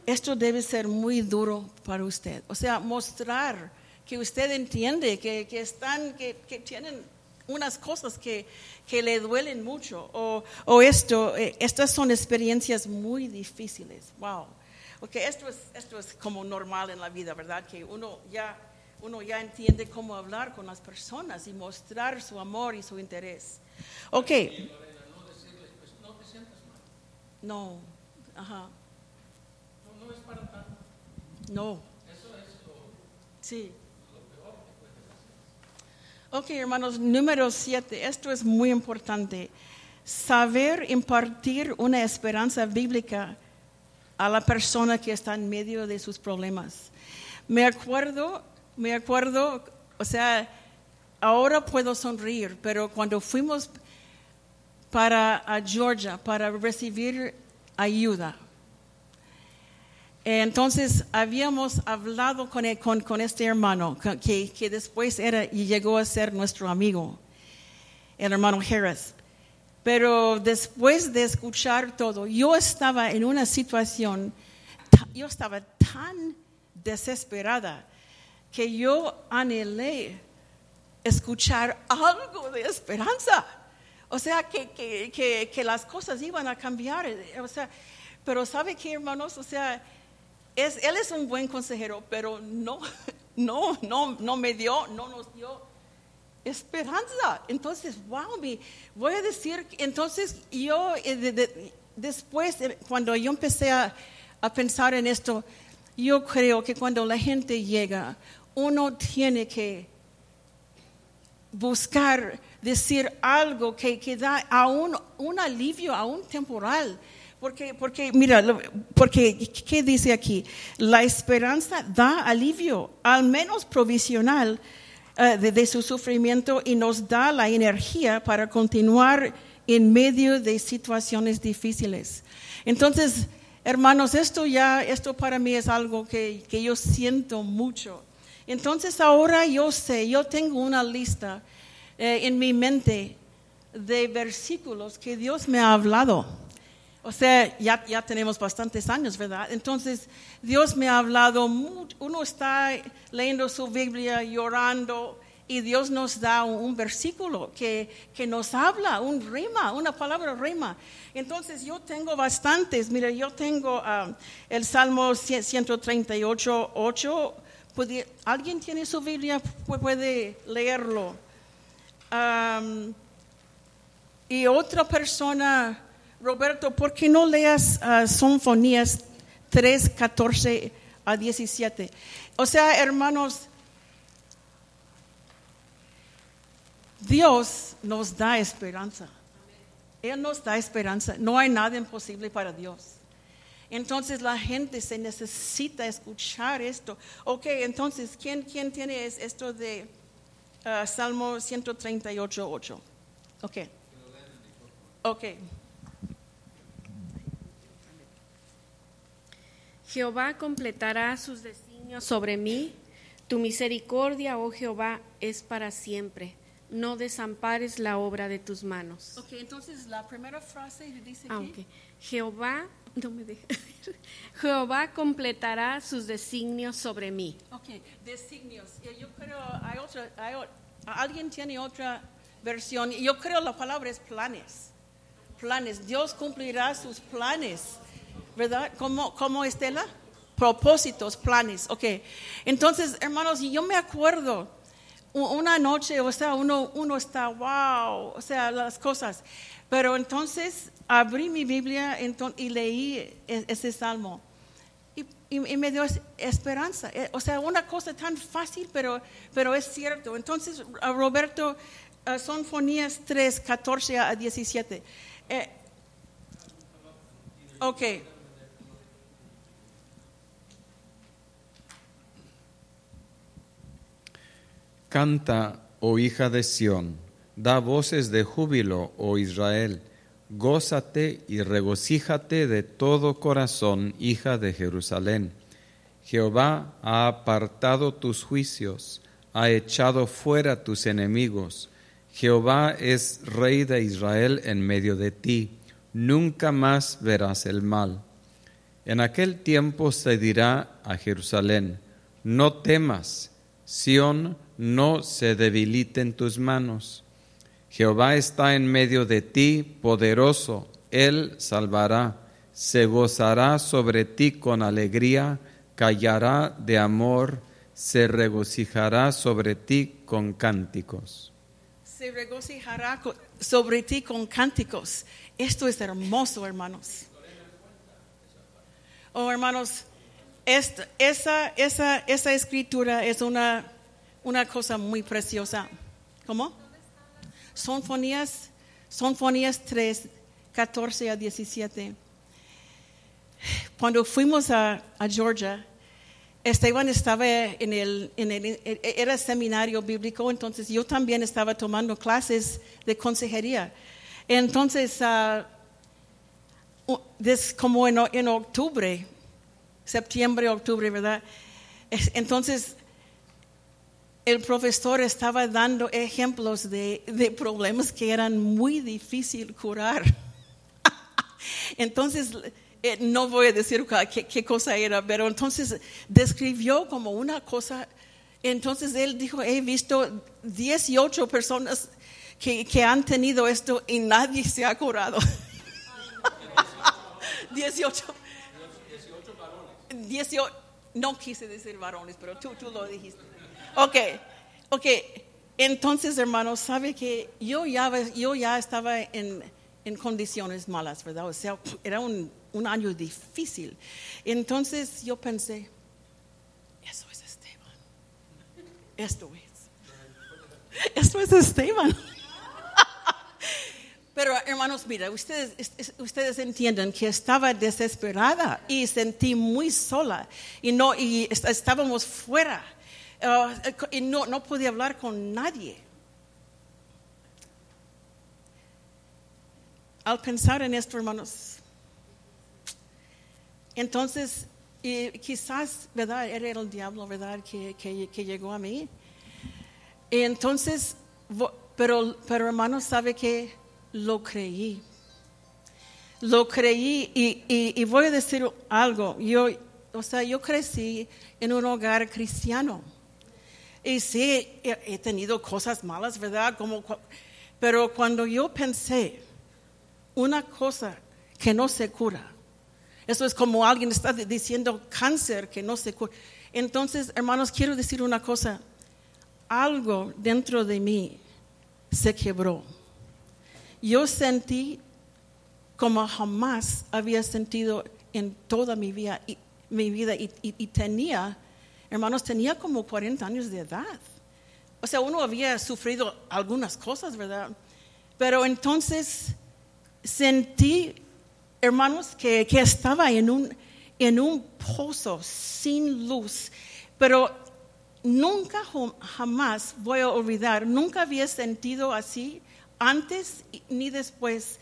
Esto debe ser muy duro para usted. O sea, mostrar que usted entiende que, que están, que, que tienen unas cosas que, que le duelen mucho o, o esto, eh, estas son experiencias muy difíciles. Wow. Okay, esto es, esto es como normal en la vida, ¿verdad? Que uno ya, uno ya entiende cómo hablar con las personas y mostrar su amor y su interés. Ok. No, ajá. No, no es para tanto. No. Eso es lo, Sí. lo peor que puedes hacer. Ok, hermanos, número siete, esto es muy importante. Saber impartir una esperanza bíblica a la persona que está en medio de sus problemas. Me acuerdo, me acuerdo, o sea, ahora puedo sonreír, pero cuando fuimos para a Georgia para recibir ayuda, entonces habíamos hablado con, el- con- con este hermano que, que después era y llegó a ser nuestro amigo, el hermano Harris. Pero después de escuchar todo, yo estaba en una situación, yo estaba tan desesperada que yo anhelé escuchar algo de esperanza. O sea, que, que, que las cosas iban a cambiar. O sea, pero ¿sabe qué, hermanos? O sea, es, él es un buen consejero, pero no, (laughs) no, no, no me dio, no nos dio esperanza. Entonces, wow, me, voy a decir, entonces yo, eh, de- de- después, eh, cuando yo empecé a, a pensar en esto, yo creo que cuando la gente llega, uno tiene que buscar decir algo que, que da aún un alivio, aún temporal. Porque, porque mira, porque, ¿qué dice aquí? La esperanza da alivio, al menos provisional, de, de su sufrimiento y nos da la energía para continuar en medio de situaciones difíciles. Entonces, hermanos, esto ya, esto para mí es algo que, que yo siento mucho. Entonces ahora yo sé, yo tengo una lista eh, en mi mente de versículos que Dios me ha hablado. O sea, ya, ya tenemos bastantes años, ¿verdad? Entonces, Dios me ha hablado, mucho. uno está leyendo su Biblia, llorando, y Dios nos da un, versículo que, que nos habla, un rima, una palabra rima. Entonces, yo tengo bastantes. Mira, yo tengo ah, el Salmo 138, 8. Puede- ¿Alguien tiene su Biblia? Pu- Puede leerlo. Am, y otra persona, Roberto, ¿por qué no leas Sinfonías 3, 14 a 17? O sea, hermanos, Dios nos da esperanza. Él nos da esperanza. No hay nada imposible para Dios. Entonces la gente se necesita escuchar esto. Ok, entonces, ¿quién, quién tiene es- esto de ah, Salmo 138, 8? Ok. Ok. Jehová completará sus designios sobre mí. Tu misericordia, oh Jehová, es para siempre. No desampares la obra de tus manos. Ok, entonces la primera frase dice Ah, que ok. Jehová, no me deja. Jehová completará sus designios sobre mí. Ok, designios. Yo creo, hay otra, hay ¿Alguien tiene otra versión? Yo creo la palabra es planes. Planes. Dios cumplirá sus planes. ¿Verdad? ¿Cómo, cómo Estela? Propósitos, planes. Ok. Entonces, hermanos, yo me acuerdo una noche, o sea, uno, uno está, wow, o sea, las cosas. Pero entonces abrí mi Biblia y leí e- ese salmo. Y, y- y me dio es- esperanza. Eh, O sea, una cosa tan fácil, pero, pero es cierto. Entonces, Roberto, uh, Sonfonías 3, 14 a 17. Eh, ok. Canta, oh hija de Sión, da voces de júbilo, oh Israel. Gózate y regocíjate de todo corazón, hija de Jerusalén. Jehová ha apartado tus juicios, ha echado fuera tus enemigos. Jehová es rey de Israel en medio de ti. Nunca más verás el mal. En aquel tiempo se dirá a Jerusalén, no temas, Sión, no se debiliten tus manos. Jehová está en medio de ti, poderoso, Él salvará, se gozará sobre ti con alegría, callará de amor, se regocijará sobre ti con cánticos. se regocijará sobre ti con cánticos. Esto es hermoso, hermanos. Oh, hermanos, esta- esa, esa, esa escritura es una, una cosa muy preciosa. ¿Cómo? Sonfonías, Sonfonías 3, 14 a 17. Cuando fuimos a, a Georgia, Esteban estaba en el, en el- era seminario bíblico, entonces yo también estaba tomando clases de consejería. Entonces, u- des- como en, en octubre, septiembre, octubre, ¿verdad? Es- Entonces, el profesor estaba dando ejemplos de, de problemas que eran muy difícil curar. (laughs) Entonces, eh, no voy a decir qué, qué cosa era, pero entonces describió como una cosa. Entonces él dijo, he visto 18 personas que, que han tenido esto y nadie se ha curado. (laughs) 18. 18, no quise decir varones, pero tú, tú lo dijiste. Ok, ok. Entonces, hermanos, sabe que yo ya, yo ya estaba en, condiciones malas, ¿verdad? O sea, era un, año difícil. Entonces yo pensé, eso es Esteban. Esto es. Esto es Esteban. (laughs) Pero hermanos, mira, ustedes, es- es- ustedes entienden que estaba desesperada y sentí muy sola y no y est- estábamos fuera ah, y no, no podía hablar con nadie. Al pensar en esto, hermanos, entonces y quizás, ¿verdad? Era el diablo, ¿verdad? Que, que- que llegó a mí. Y entonces, pero, pero hermanos, sabe que lo creí. Lo creí y, y- y voy a decir algo. Yo, o sea, yo crecí en un hogar cristiano. Y sí, he, tenido cosas malas, ¿verdad? Como, pero cuando yo pensé una cosa que no se cura, eso es como alguien está di- diciendo cáncer que no se cura. Entonces, hermanos, quiero decir una cosa. Algo dentro de mí se quebró. Yo sentí como jamás había sentido en toda mi vida mi vida y tenía, hermanos, tenía como 40 años de edad. O sea, uno había sufrido algunas cosas, ¿verdad? Pero entonces sentí, hermanos, que, que estaba en un, en un pozo sin luz, pero nunca jam- jamás voy a olvidar, nunca había sentido así antes ni después.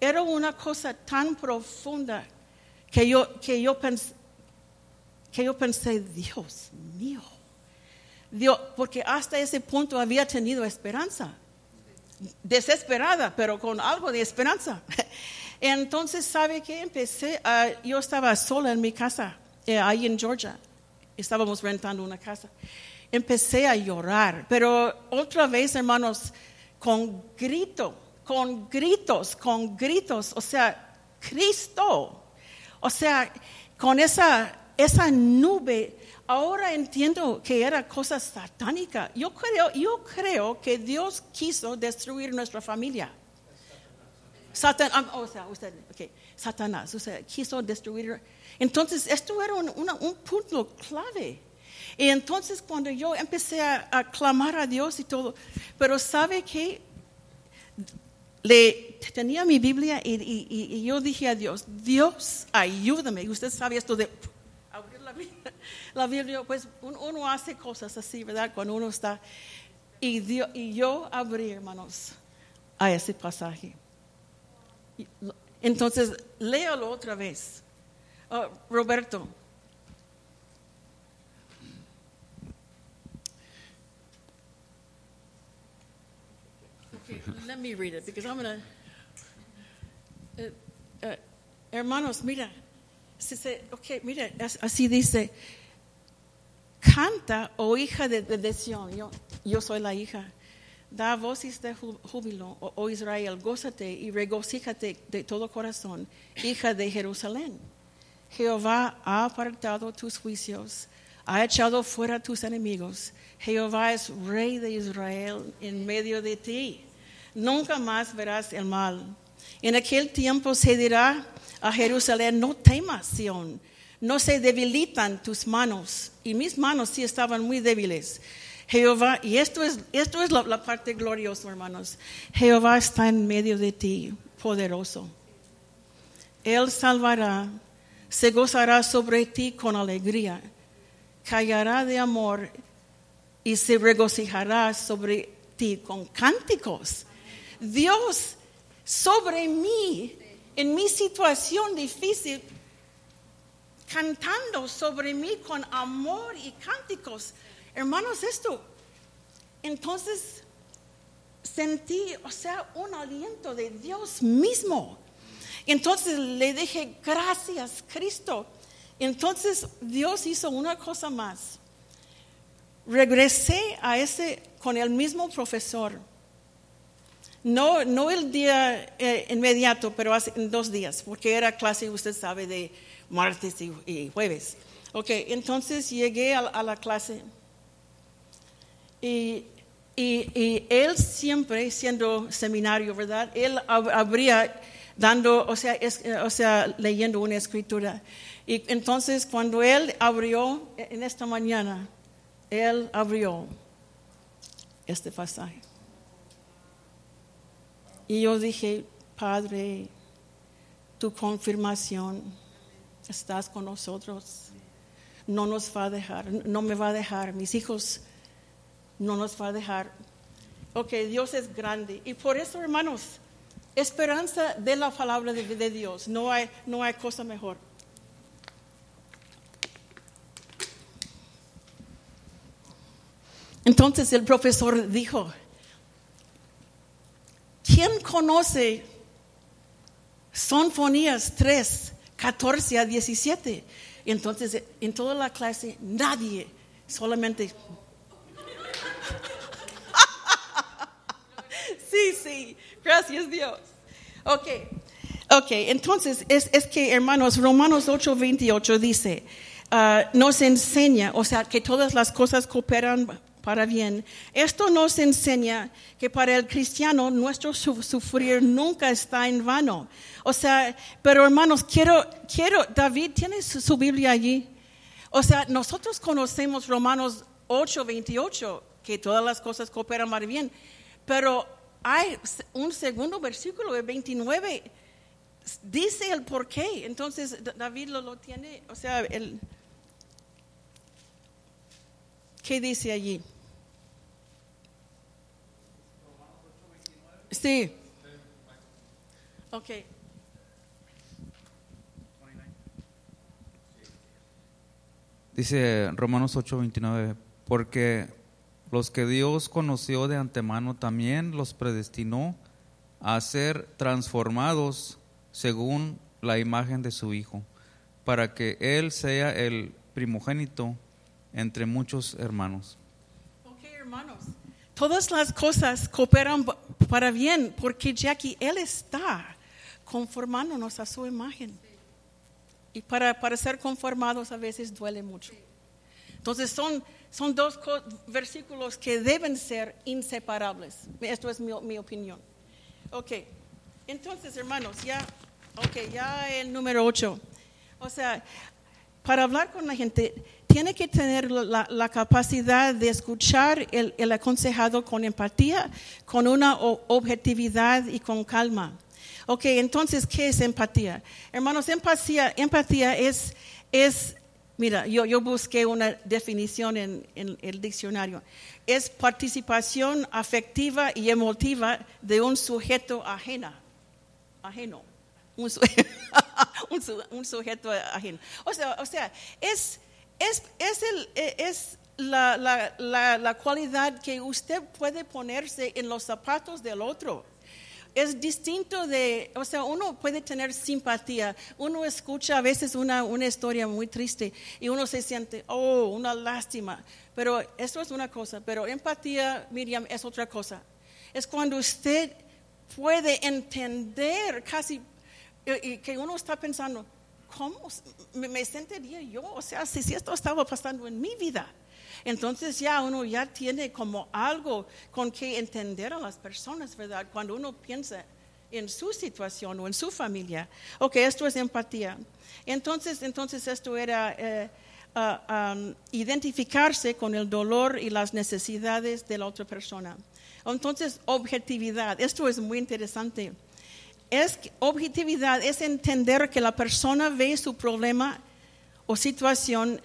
Era una cosa tan profunda que yo, que yo, que yo pensé, Dios mío, Dios, porque hasta ese punto había tenido esperanza desesperada, pero con algo de esperanza. (laughs) Entonces, ¿sabe qué? Empecé, a- yo estaba sola en mi casa, eh, ahí en Georgia. Estábamos rentando una casa. empecé a llorar, pero otra vez, hermanos, con grito, con gritos, con gritos, o sea, Cristo, o sea, con esa, esa nube, ahora entiendo que era cosa satánica. Yo creo, yo creo que Dios quiso destruir nuestra familia. Satan, ah, o sea, usted, okay, Satanás, o sea, quiso destruir. Entonces, esto era un, un punto clave. Y entonces cuando yo empecé a, a clamar a Dios y todo, pero ¿sabe qué? Le, tenía mi Biblia y, y- y- yo dije a Dios, Dios, ayúdame. Usted sabe esto de la Biblia, pues un- uno hace cosas así, ¿verdad? Cuando uno está... Y, Dios- y yo abrí, hermanos, a ese pasaje. Entonces, léalo otra vez. Ah, Roberto. Okay, let me read it because I'm going to. hermanos, mira. Se- ok, mira, as- así dice. Canta, oh hija de, de, de Sión, yo, yo soy la hija. Da voces de júbilo, oh, Israel, gózate y regocíjate de todo corazón, hija de Jerusalén. Jehová ha apartado tus juicios, ha echado fuera tus enemigos. Jehová es rey de Israel en medio de ti. Nunca más verás el mal. En aquel tiempo se dirá a Jerusalén, no temas, Sión, no se debilitan tus manos. Y mis manos sí estaban muy débiles. Jehová, y esto es, esto es la, la parte gloriosa, hermanos. Jehová está en medio de ti, poderoso. Él salvará, se gozará sobre ti con alegría, callará de amor y se regocijará sobre ti con cánticos. Dios sobre mí, en mi situación difícil, cantando sobre mí con amor y cánticos. Hermanos, esto, entonces sentí, o sea, un aliento de Dios mismo. Entonces le dije, gracias, Cristo. Entonces Dios hizo una cosa más. Regresé a ese con el mismo profesor. No, no el día eh, inmediato, pero hace dos días, porque era clase, usted sabe, de martes y, jueves. Ok, entonces llegué a, la clase y, y- y él siempre, siendo seminario, ¿verdad? Él ab- habría dando, o sea, es- o sea, leyendo una escritura. Y entonces cuando él abrió en esta mañana, él abrió este pasaje. Y yo dije, Padre, tu confirmación, estás con nosotros, no nos va a dejar, no me va a dejar, mis hijos no nos va a dejar. Ok, Dios es grande. Y por eso, hermanos, esperanza de la palabra de, Dios, no hay, no hay cosa mejor. Entonces el profesor dijo, ¿quién conoce Sinfonías 3, 14 a 17? Y entonces en toda la clase nadie, solamente... (laughs) sí, sí, gracias Dios. Ok, ok, entonces es, es que hermanos, Romanos 8, 28 dice, ah, nos enseña, o sea, que todas las cosas cooperan para bien. Esto nos enseña que para el cristiano nuestro su- sufrir nunca está en vano. O sea, pero hermanos, quiero, quiero, David, ¿tiene su, su Biblia allí? O sea, nosotros conocemos Romanos 8, 28, que todas las cosas cooperan para bien, pero hay un segundo versículo, el 29, dice el por qué. Entonces, David lo, lo tiene, o sea, el, ¿qué dice allí? Sí. Ok. Dice Romanos 8:29, porque los que Dios conoció de antemano también los predestinó a ser transformados según la imagen de su Hijo, para que Él sea el primogénito entre muchos hermanos. hermanos, todas las cosas cooperan para bien porque Jackie, Él está conformándonos a su imagen. Y para, para ser conformados a veces duele mucho. Entonces son, son dos versículos que deben ser inseparables. Esto es mi, mi opinión. Ok, entonces hermanos, ya, ok, ya el número ocho. O sea, para hablar con la gente, tiene que tener la, capacidad de escuchar el, aconsejado con empatía, con una objetividad y con calma. Ok, entonces, ¿qué es empatía? Hermanos, empatía, empatía es, es mira, yo, yo busqué una definición en, el diccionario. Es participación afectiva y emotiva de un sujeto ajena, ajeno. Un, su- (laughs) un su- un sujeto ajeno. O sea, o sea es, es, es, el, es la, la, la, cualidad que usted puede ponerse en los zapatos del otro. Es distinto de, o sea, uno puede tener simpatía, uno escucha a veces una, una historia muy triste y uno se siente, oh, una lástima, pero eso es una cosa, pero empatía, Miriam, es otra cosa. Es cuando usted puede entender casi, y que uno está pensando, ¿cómo me, sentiría yo? O sea, si, esto estaba pasando en mi vida. Entonces ya uno ya tiene como algo con que entender a las personas, ¿verdad? Cuando uno piensa en su situación o en su familia. Ok, esto es empatía. Entonces, entonces esto era eh, ah, identificarse con el dolor y las necesidades de la otra persona. Entonces, objetividad. Esto es muy interesante. Es objetividad es entender que la persona ve su problema o situación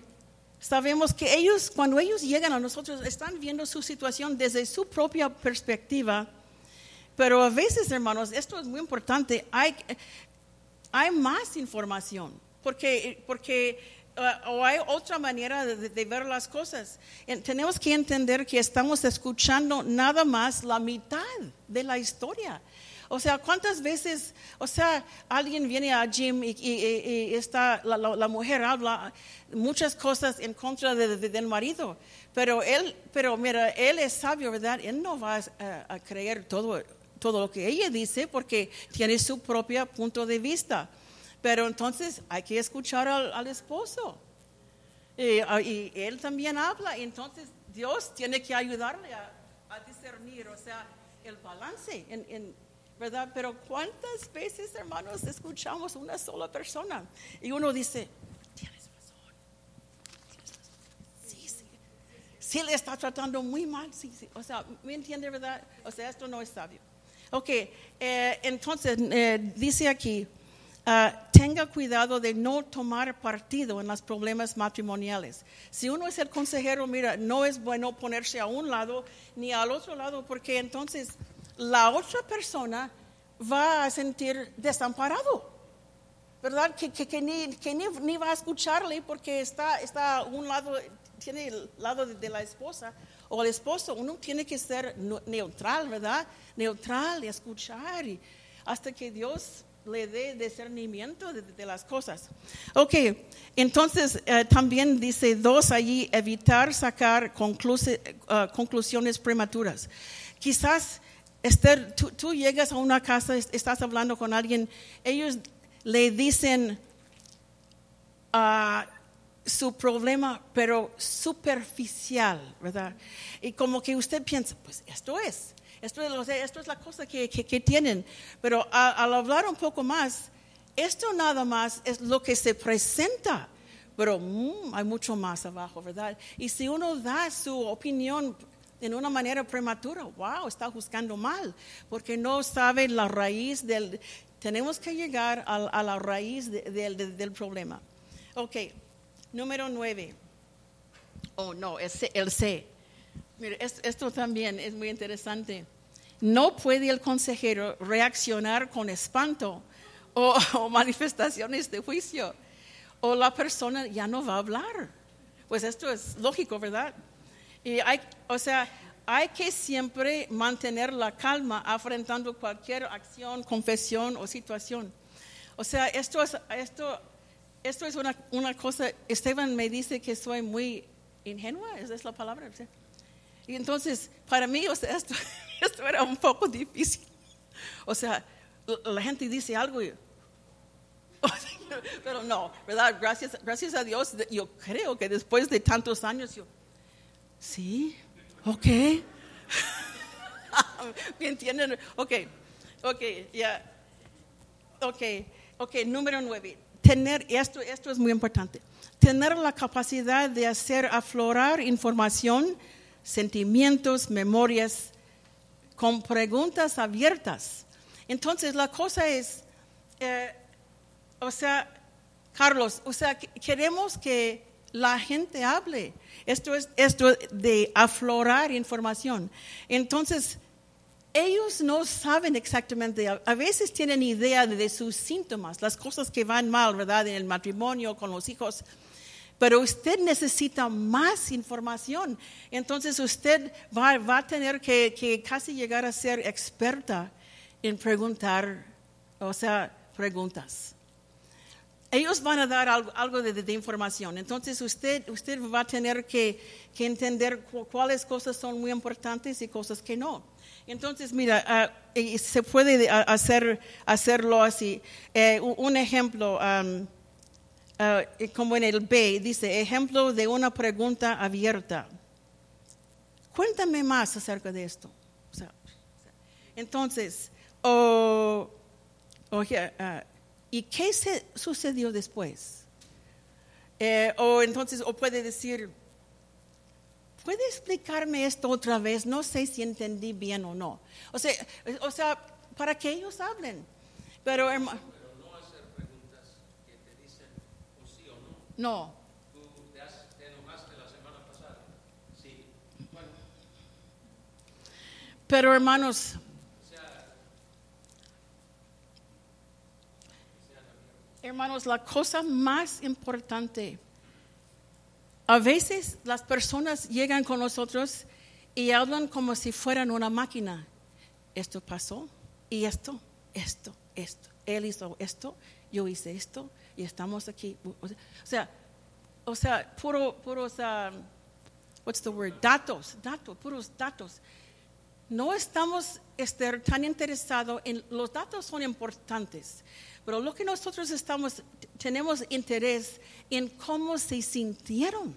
sabemos que ellos, cuando ellos llegan a nosotros, están viendo su situación desde su propia perspectiva. Pero a veces, hermanos, esto es muy importante, hay, hay más información, porque, porque uh, o hay otra manera de, de ver las cosas. En- tenemos que entender que estamos escuchando nada más la mitad de la historia. O sea, ¿cuántas veces, o sea, alguien viene a Jim y, está, la, la- mujer habla muchas cosas en contra de- de- del marido, pero él, pero mira, él es sabio, ¿verdad? Él no va a, creer todo, todo lo que ella dice porque tiene su propio punto de vista. Pero entonces hay que escuchar al, esposo. Y, ah, y él también habla, entonces Dios tiene que ayudarle a, a discernir, o sea, el balance, en, en- ¿verdad? Pero ¿cuántas veces, hermanos, escuchamos una sola persona? Y uno dice, tienes razón. Sí, sí. Sí le está tratando muy mal, sí, sí. O sea, ¿me entiende, verdad? O sea, esto no es sabio. Ok, eh, entonces eh, dice aquí, ah, tenga cuidado de no tomar partido en los problemas matrimoniales. Si uno es el consejero, mira, no es bueno ponerse a un lado ni al otro lado, porque entonces la otra persona va a sentir desamparado. ¿verdad? Que, que, ni, que ni, ni va a escucharle porque está, está un lado, tiene el lado de, la esposa o el esposo. Uno tiene que ser neutral, ¿verdad? Neutral y escuchar y hasta que Dios le dé discernimiento de, las cosas. Ok, entonces eh, también dice dos allí, evitar sacar eh, conclusiones prematuras. Quizás Esther, tú, llegas a una casa, es- estás hablando con alguien, ellos le dicen ah, su problema, pero superficial, ¿verdad? Y como que usted piensa, pues esto es, esto es, esto es la cosa que, que- que tienen. Pero al hablar un poco más, esto nada más es lo que se presenta, pero mm, hay mucho más abajo, ¿verdad? Y si uno da su opinión en una manera prematura, wow, está juzgando mal, porque no sabe la raíz del... Tenemos que llegar a, la raíz de- del- del- del problema. Ok, número nueve. Oh, no, es C- el C. Mire, es- esto también es muy interesante. No puede el consejero reaccionar con espanto o, (laughs) o manifestaciones de juicio, o la persona ya no va a hablar. Pues esto es lógico, ¿verdad? Y hay, o sea, hay que siempre mantener la calma afrontando cualquier acción, confesión o situación. O sea, esto es, esto, esto es una, una cosa, Esteban me dice que soy muy ingenua, esa es la palabra. Y entonces, para mí, o sea, esto, (laughs) esto era un poco difícil. O sea, la gente dice algo. (laughs) Pero no, ¿verdad? Gracias, gracias a Dios, yo creo que después de tantos años, yo... Sí, ok. (laughs) ¿Me entienden? Ok, ok, ya. Ok, ok, número nueve. Tener, esto, esto es muy importante, tener la capacidad de hacer aflorar información, sentimientos, memorias, con preguntas abiertas. Entonces, la cosa es, eh, o sea, Carlos, o sea, que- queremos que la gente hable. Esto es esto de aflorar información. Entonces, ellos no saben exactamente, a, veces tienen idea de, de sus síntomas, las cosas que van mal, ¿verdad? En el matrimonio, con los hijos. Pero usted necesita más información. Entonces usted va, va a tener que, que casi llegar a ser experta en preguntar, o sea, preguntas. Ellos van a dar algo, de, información. Entonces usted, usted va a tener que, que entender cu- cuáles cosas son muy importantes y cosas que no. Entonces, mira, ah, se puede ah, hacer, hacerlo así. Eh, un ejemplo, ah, como en el B, dice, ejemplo de una pregunta abierta. Cuéntame más acerca de esto. Entonces, o, oye, ah, ¿y qué se sucedió después? Eh, o entonces, o puede decir, ¿puede explicarme esto otra vez? No sé si entendí bien o no. O sea, o sea para que ellos hablen. Pero, herma- no. Pero hermanos, hermanos, la cosa más importante, a veces las personas llegan con nosotros y hablan como si fueran una máquina. Esto pasó y esto, esto, esto. Él hizo esto, yo hice esto y estamos aquí. O sea, o sea, puro, puros, what's the word? Datos, datos, puros datos. No estamos este, tan interesados en los datos son importantes, pero lo que nosotros estamos tenemos interés en cómo se sintieron.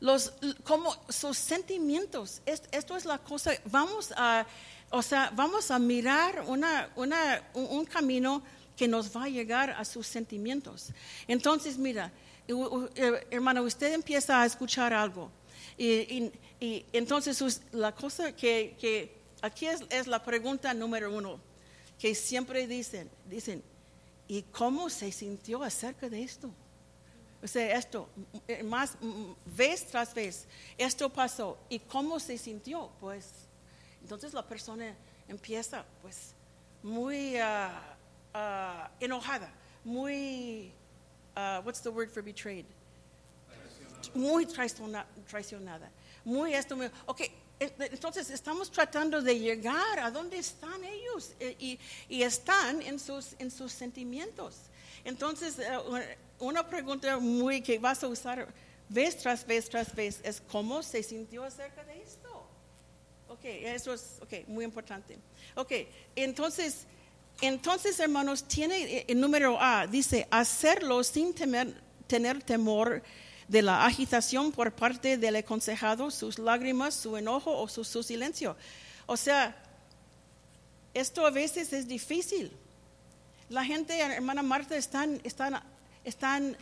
Los como sus sentimientos, Es- esto es la cosa, vamos a o sea, vamos a mirar una, una, un, camino que nos va a llegar a sus sentimientos. Entonces, mira, eh, hermano, usted empieza a escuchar algo. Y, y- entonces la cosa que, que aquí es, es la pregunta número uno, que siempre dicen, dicen, ¿y cómo se sintió acerca de esto? O sea, esto, eh, más, mm, vez tras vez, esto pasó. ¿Y cómo se sintió? Pues, entonces la persona empieza, pues, muy ah, ah, enojada, muy, ah, what's the word for betrayed? Muy traiciona- traicionada, muy esto, muy, ok, entonces estamos tratando de llegar a dónde están ellos eh, y, y están en sus, en sus sentimientos. Entonces, eh, una pregunta muy que vas a usar vez tras vez tras vez es cómo se sintió acerca de esto. Ok, eso es okay, muy importante. Ok, entonces, entonces hermanos, tiene eh, el número A, dice, hacerlo sin temer- tener temor de la agitación por parte del aconsejado, sus lágrimas, su enojo o su, su silencio. O sea, esto a veces es difícil. La gente, hermana Marta, están, están, están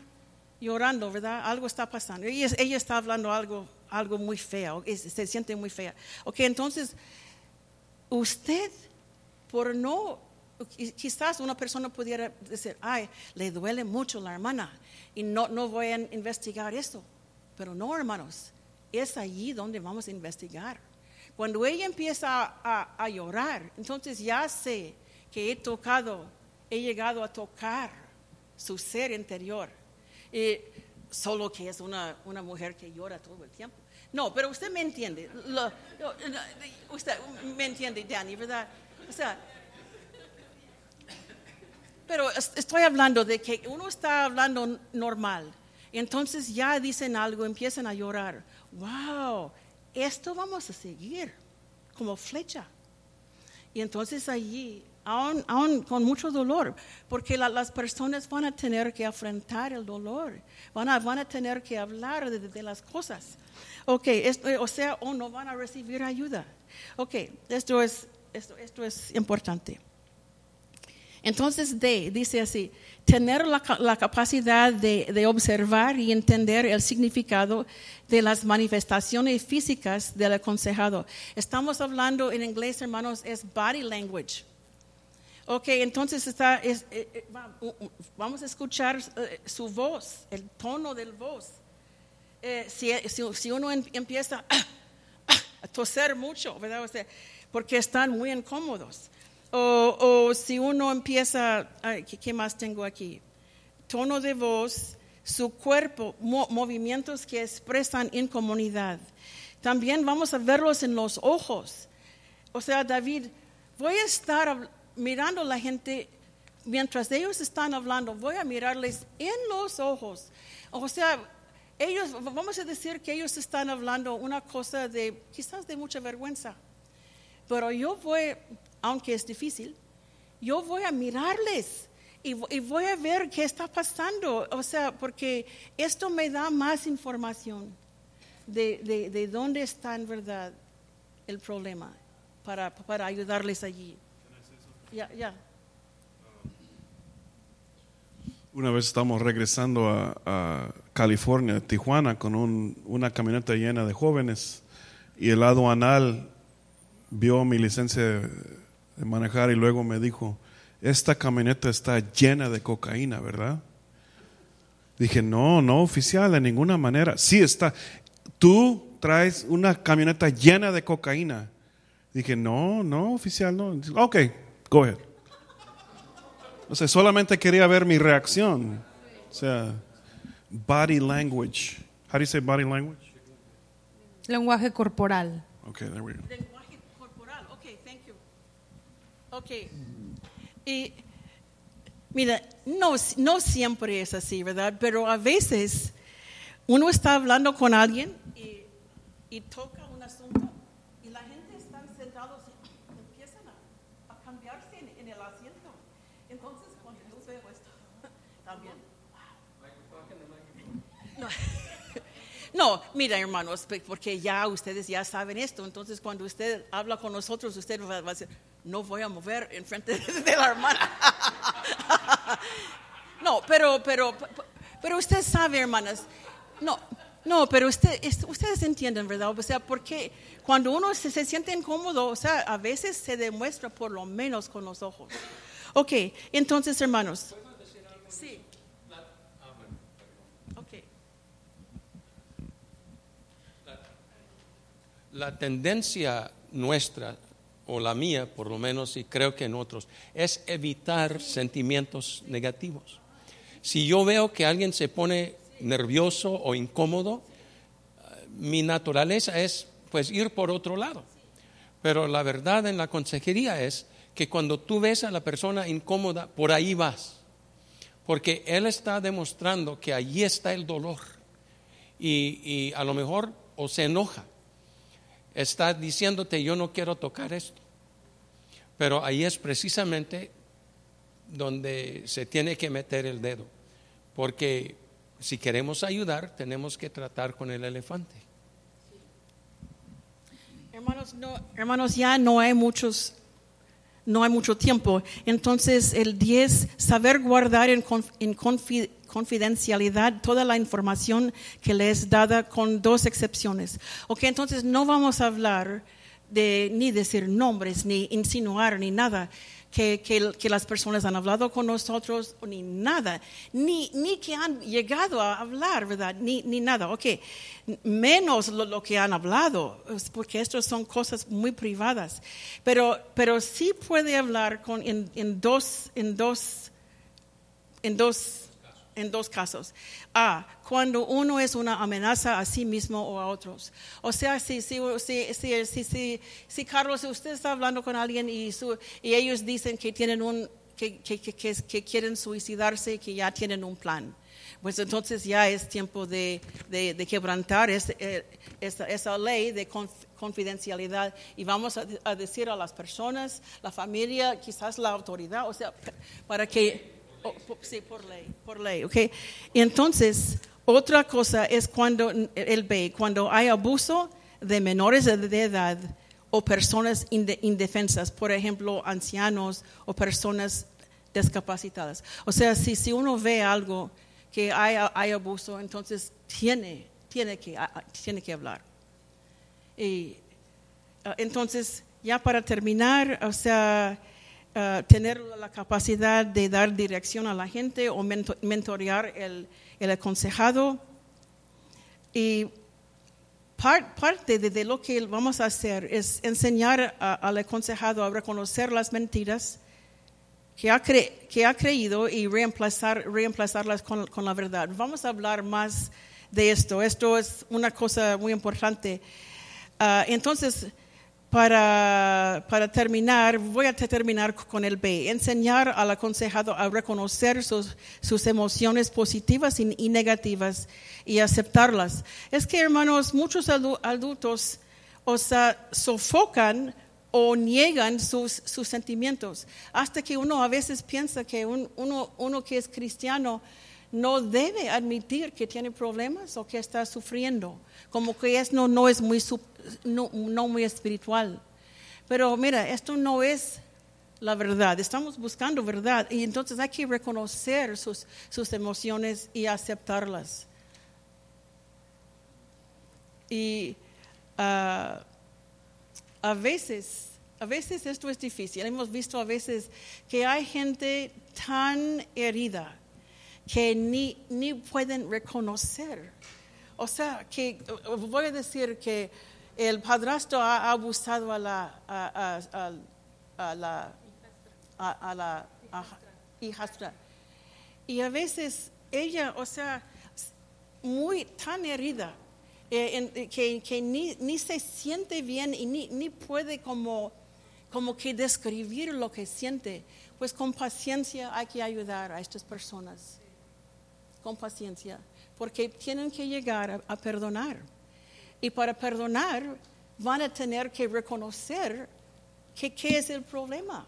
llorando, ¿verdad? Algo está pasando. Ella, está hablando algo, algo muy feo, se siente muy fea. Ok, entonces, usted, por no, quizás una persona pudiera decir, ay, le duele mucho la hermana y no, no voy a investigar eso. Pero no, hermanos, es allí donde vamos a investigar. Cuando ella empieza a, llorar, entonces ya sé que he tocado, he llegado a tocar su ser interior. Y solo que es una, una mujer que llora todo el tiempo. No, pero usted me entiende. Lo- no, usted me entiende, Danny, ¿verdad? O sea, pero es- estoy hablando de que uno está hablando normal. Entonces ya dicen algo, empiezan a llorar. Wow, esto vamos a seguir como flecha. Y entonces allí, aún, aún con mucho dolor, porque la- las personas van a tener que afrontar el dolor, van a, van a tener que hablar de, las cosas. Ok, esto, o sea, o no van a recibir ayuda. Ok, esto es, esto, esto es importante. Entonces, D dice así, tener la, la capacidad de, de observar y entender el significado de las manifestaciones físicas del aconsejado. Estamos hablando en inglés, hermanos, es body language. Ok, entonces está, es- eh, eh, vamos a escuchar eh, su voz, el tono del voz. Eh, si, si- uno em- empieza (coughs) a toser mucho, ¿verdad? O sea, porque están muy incómodos. O, o si uno empieza, ¿qué, más tengo aquí? Tono de voz, su cuerpo, mo- movimientos que expresan incomodidad. También vamos a verlos en los ojos. O sea, David, voy a estar mirando a la gente mientras ellos están hablando, voy a mirarles en los ojos. O sea, ellos, vamos a decir que ellos están hablando una cosa de, quizás de mucha vergüenza, pero yo voy, aunque es difícil, yo voy a mirarles y, y voy a ver qué está pasando. O sea, porque esto me da más información de, de, de dónde está en verdad el problema para, para ayudarles allí. Ya, ya. Una vez estamos regresando a, a California, Tijuana, con un- una camioneta llena de jóvenes y el aduanal vio mi licencia de, manejar y luego me dijo, esta camioneta está llena de cocaína, ¿verdad? Dije, no, no, oficial, de ninguna manera. Sí está. Tú traes una camioneta llena de cocaína. Dije, no, no, oficial, no. Ok, go ahead. O sea, solamente quería ver mi reacción. O sea, body language. How do you say body language? Lenguaje corporal. Okay, there we go. Lenguaje corporal, ok, thank you. Ok. Y mira, no, no siempre es así, ¿verdad? Pero a veces uno está hablando con alguien y, y toca un asunto y la gente está sentada y empiezan a, a cambiarse en, en el asiento. Entonces, cuando yo veo esto, (laughs) también. (laughs) No. No, mira hermanos, porque ya ustedes ya saben esto, entonces cuando usted habla con nosotros, usted va, a decir, no voy a mover en frente de la hermana. (laughs) No, pero, pero, pero usted sabe, hermanas, no, no, pero usted, es- ustedes entienden, ¿verdad? O sea, porque cuando uno se, se siente incómodo, o sea, a veces se demuestra por lo menos con los ojos. Ok, entonces, hermanos. Sí. Ok. La tendencia nuestra, o la mía por lo menos, y creo que en otros, es evitar sentimientos negativos. Si yo veo que alguien se pone nervioso o incómodo, eh, mi naturaleza es pues ir por otro lado. Pero la verdad en la consejería es que cuando tú ves a la persona incómoda, por ahí vas. Porque él está demostrando que allí está el dolor. Y, y a lo mejor o se enoja está diciéndote yo no quiero tocar esto. Pero ahí es precisamente donde se tiene que meter el dedo. Porque si queremos ayudar, tenemos que tratar con el elefante. Hermanos, no, hermanos, ya no hay muchos, no hay mucho tiempo. Entonces, el 10, saber guardar en, conf- en confi- confidencialidad toda la información que le es dada con dos excepciones. Ok, entonces no vamos a hablar de ni decir nombres, ni insinuar, ni nada. Que, que- las personas han hablado con nosotros, ni nada, ni, ni que han llegado a hablar, ¿verdad? Ni, ni nada, ok. Menos lo, que han hablado, porque estas son cosas muy privadas. Pero, pero sí puede hablar con, en dos, en dos, en dos en dos casos. A, cuando uno es una amenaza a sí mismo o a otros. O sea, si, si, si, si, Carlos, usted está hablando con alguien y, su- y ellos dicen que tienen un, que, que, que, que- quieren suicidarse, que ya tienen un plan. pues entonces ya es tiempo de, de- de quebrantar ese- eh, esa, esa ley de conf- confidencialidad y vamos a, a decir a las personas, la familia, quizás la autoridad, o sea, para que, oh, sí, por ley, por ley, ¿ok? Entonces, otra cosa es cuando el B, cuando hay abuso de menores de edad o personas inde- indefensas, por ejemplo, ancianos o personas discapacitadas. O sea, si, si uno ve algo que hay, hay abuso, entonces tiene, tiene, que, tiene que hablar. Y ah, entonces, ya para terminar, o sea, ah, tener la capacidad de dar dirección a la gente o mento- mentorear el, el aconsejado. Y par- parte de, de lo que vamos a hacer es enseñar a- al aconsejado a reconocer las mentiras que ha, cre- que ha creído y reemplazar, reemplazarlas con, con la verdad. Vamos a hablar más de esto. Esto es una cosa muy importante. Ah, entonces, para, para terminar, voy a te- terminar con el B. Enseñar al aconsejado a reconocer sus, sus emociones positivas y, y negativas y aceptarlas. Es que, hermanos, muchos adu- adultos, o sofocan o niegan sus, sus sentimientos. Hasta que uno a veces piensa que un- uno, uno que es cristiano no debe admitir que tiene problemas o que está sufriendo, como que es, no, no es muy, no, no muy espiritual. Pero mira, esto no es la verdad, estamos buscando verdad y entonces hay que reconocer sus, sus emociones y aceptarlas. Y ah, a veces, a veces esto es difícil. Hemos visto a veces que hay gente tan herida que ni, ni pueden reconocer. O sea, que voy a decir que el padrastro ha abusado a la, a, la, a, la hijastra. Y a veces ella, o sea, muy tan herida eh, que, que ni, ni se siente bien y ni, ni puede como, como que describir lo que siente. Pues con paciencia hay que ayudar a estas personas. Con paciencia. Porque tienen que llegar a, perdonar. Y para perdonar van a tener que reconocer que es el problema.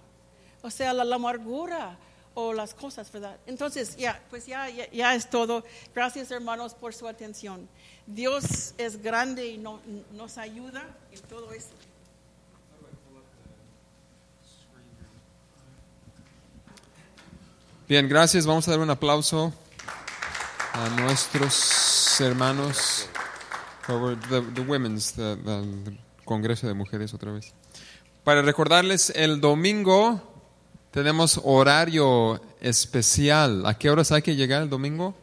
O sea, la, amargura o las cosas, ¿verdad? Entonces, ya, pues ya, ya, es todo. Gracias, hermanos, por su atención. Dios es grande y no- nos ayuda en todo eso. Bien, gracias. Vamos a dar un aplauso a nuestros hermanos, the, the women's, the- Congreso de Mujeres otra vez. Para recordarles, el domingo tenemos horario especial. ¿A qué horas hay que llegar el domingo?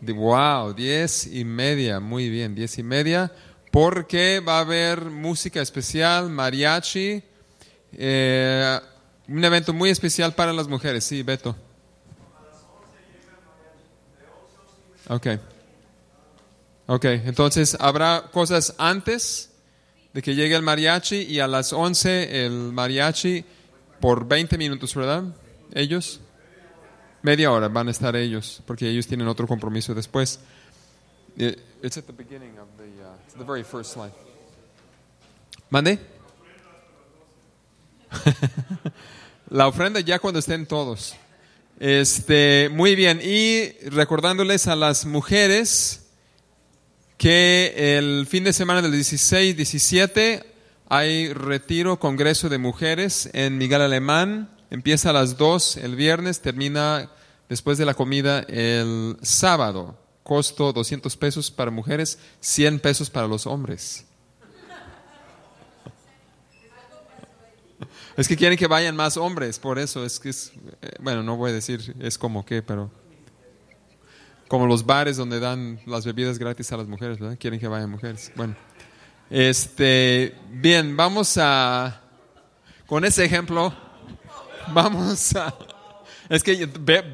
Wow, diez y media, muy bien, diez y media, porque va a haber música especial, mariachi, eh, un evento muy especial para las mujeres. Sí, Beto. Ok. Ok, entonces habrá cosas antes de que llegue el mariachi y a las 11 el mariachi por 20 minutos, ¿verdad? Ellos. Media hora van a estar ellos, porque ellos tienen otro compromiso después. Eh, It's at the beginning of the, uh, it's the very first slide. ¿Mande? (laughs) La ofrenda ya cuando estén todos. Este, muy bien. Y recordándoles a las mujeres que el fin de semana del 16, 17 hay retiro, congreso de mujeres en Miguel Alemán. Empieza a las 2 el viernes, termina después de la comida el sábado. Costo 200 pesos para mujeres, 100 pesos para los hombres. Es que quieren que vayan más hombres, por eso es que es, eh, bueno, no voy a decir es como que, pero como los bares donde dan las bebidas gratis a las mujeres, ¿verdad? Quieren que vayan mujeres. Bueno, este, bien, vamos a, con ese ejemplo, vamos a, es que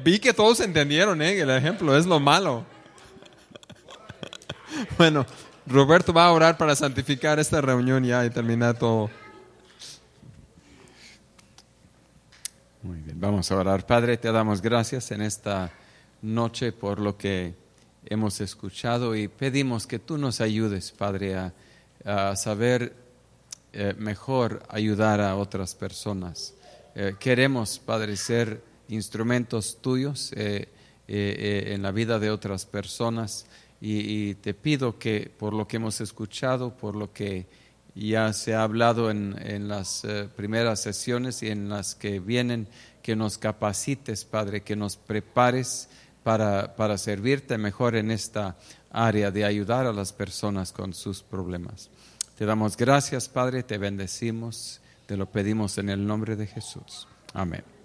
vi que todos entendieron, ¿eh? El ejemplo es lo malo. (laughs) Bueno, Roberto va a orar para santificar esta reunión ya y terminar todo. Muy bien, vamos a orar. Padre, te damos gracias en esta noche por lo que hemos escuchado y pedimos que tú nos ayudes, Padre, a, saber eh, mejor ayudar a otras personas. Eh, queremos, Padre, ser instrumentos tuyos eh, en la vida de otras personas y, y te pido que por lo que hemos escuchado, por lo que ya se ha hablado en, en las eh, primeras sesiones y en las que vienen, que nos capacites, Padre, que nos prepares para, para servirte mejor en esta área de ayudar a las personas con sus problemas. Te damos gracias, Padre, te bendecimos, te lo pedimos en el nombre de Jesús. Amén.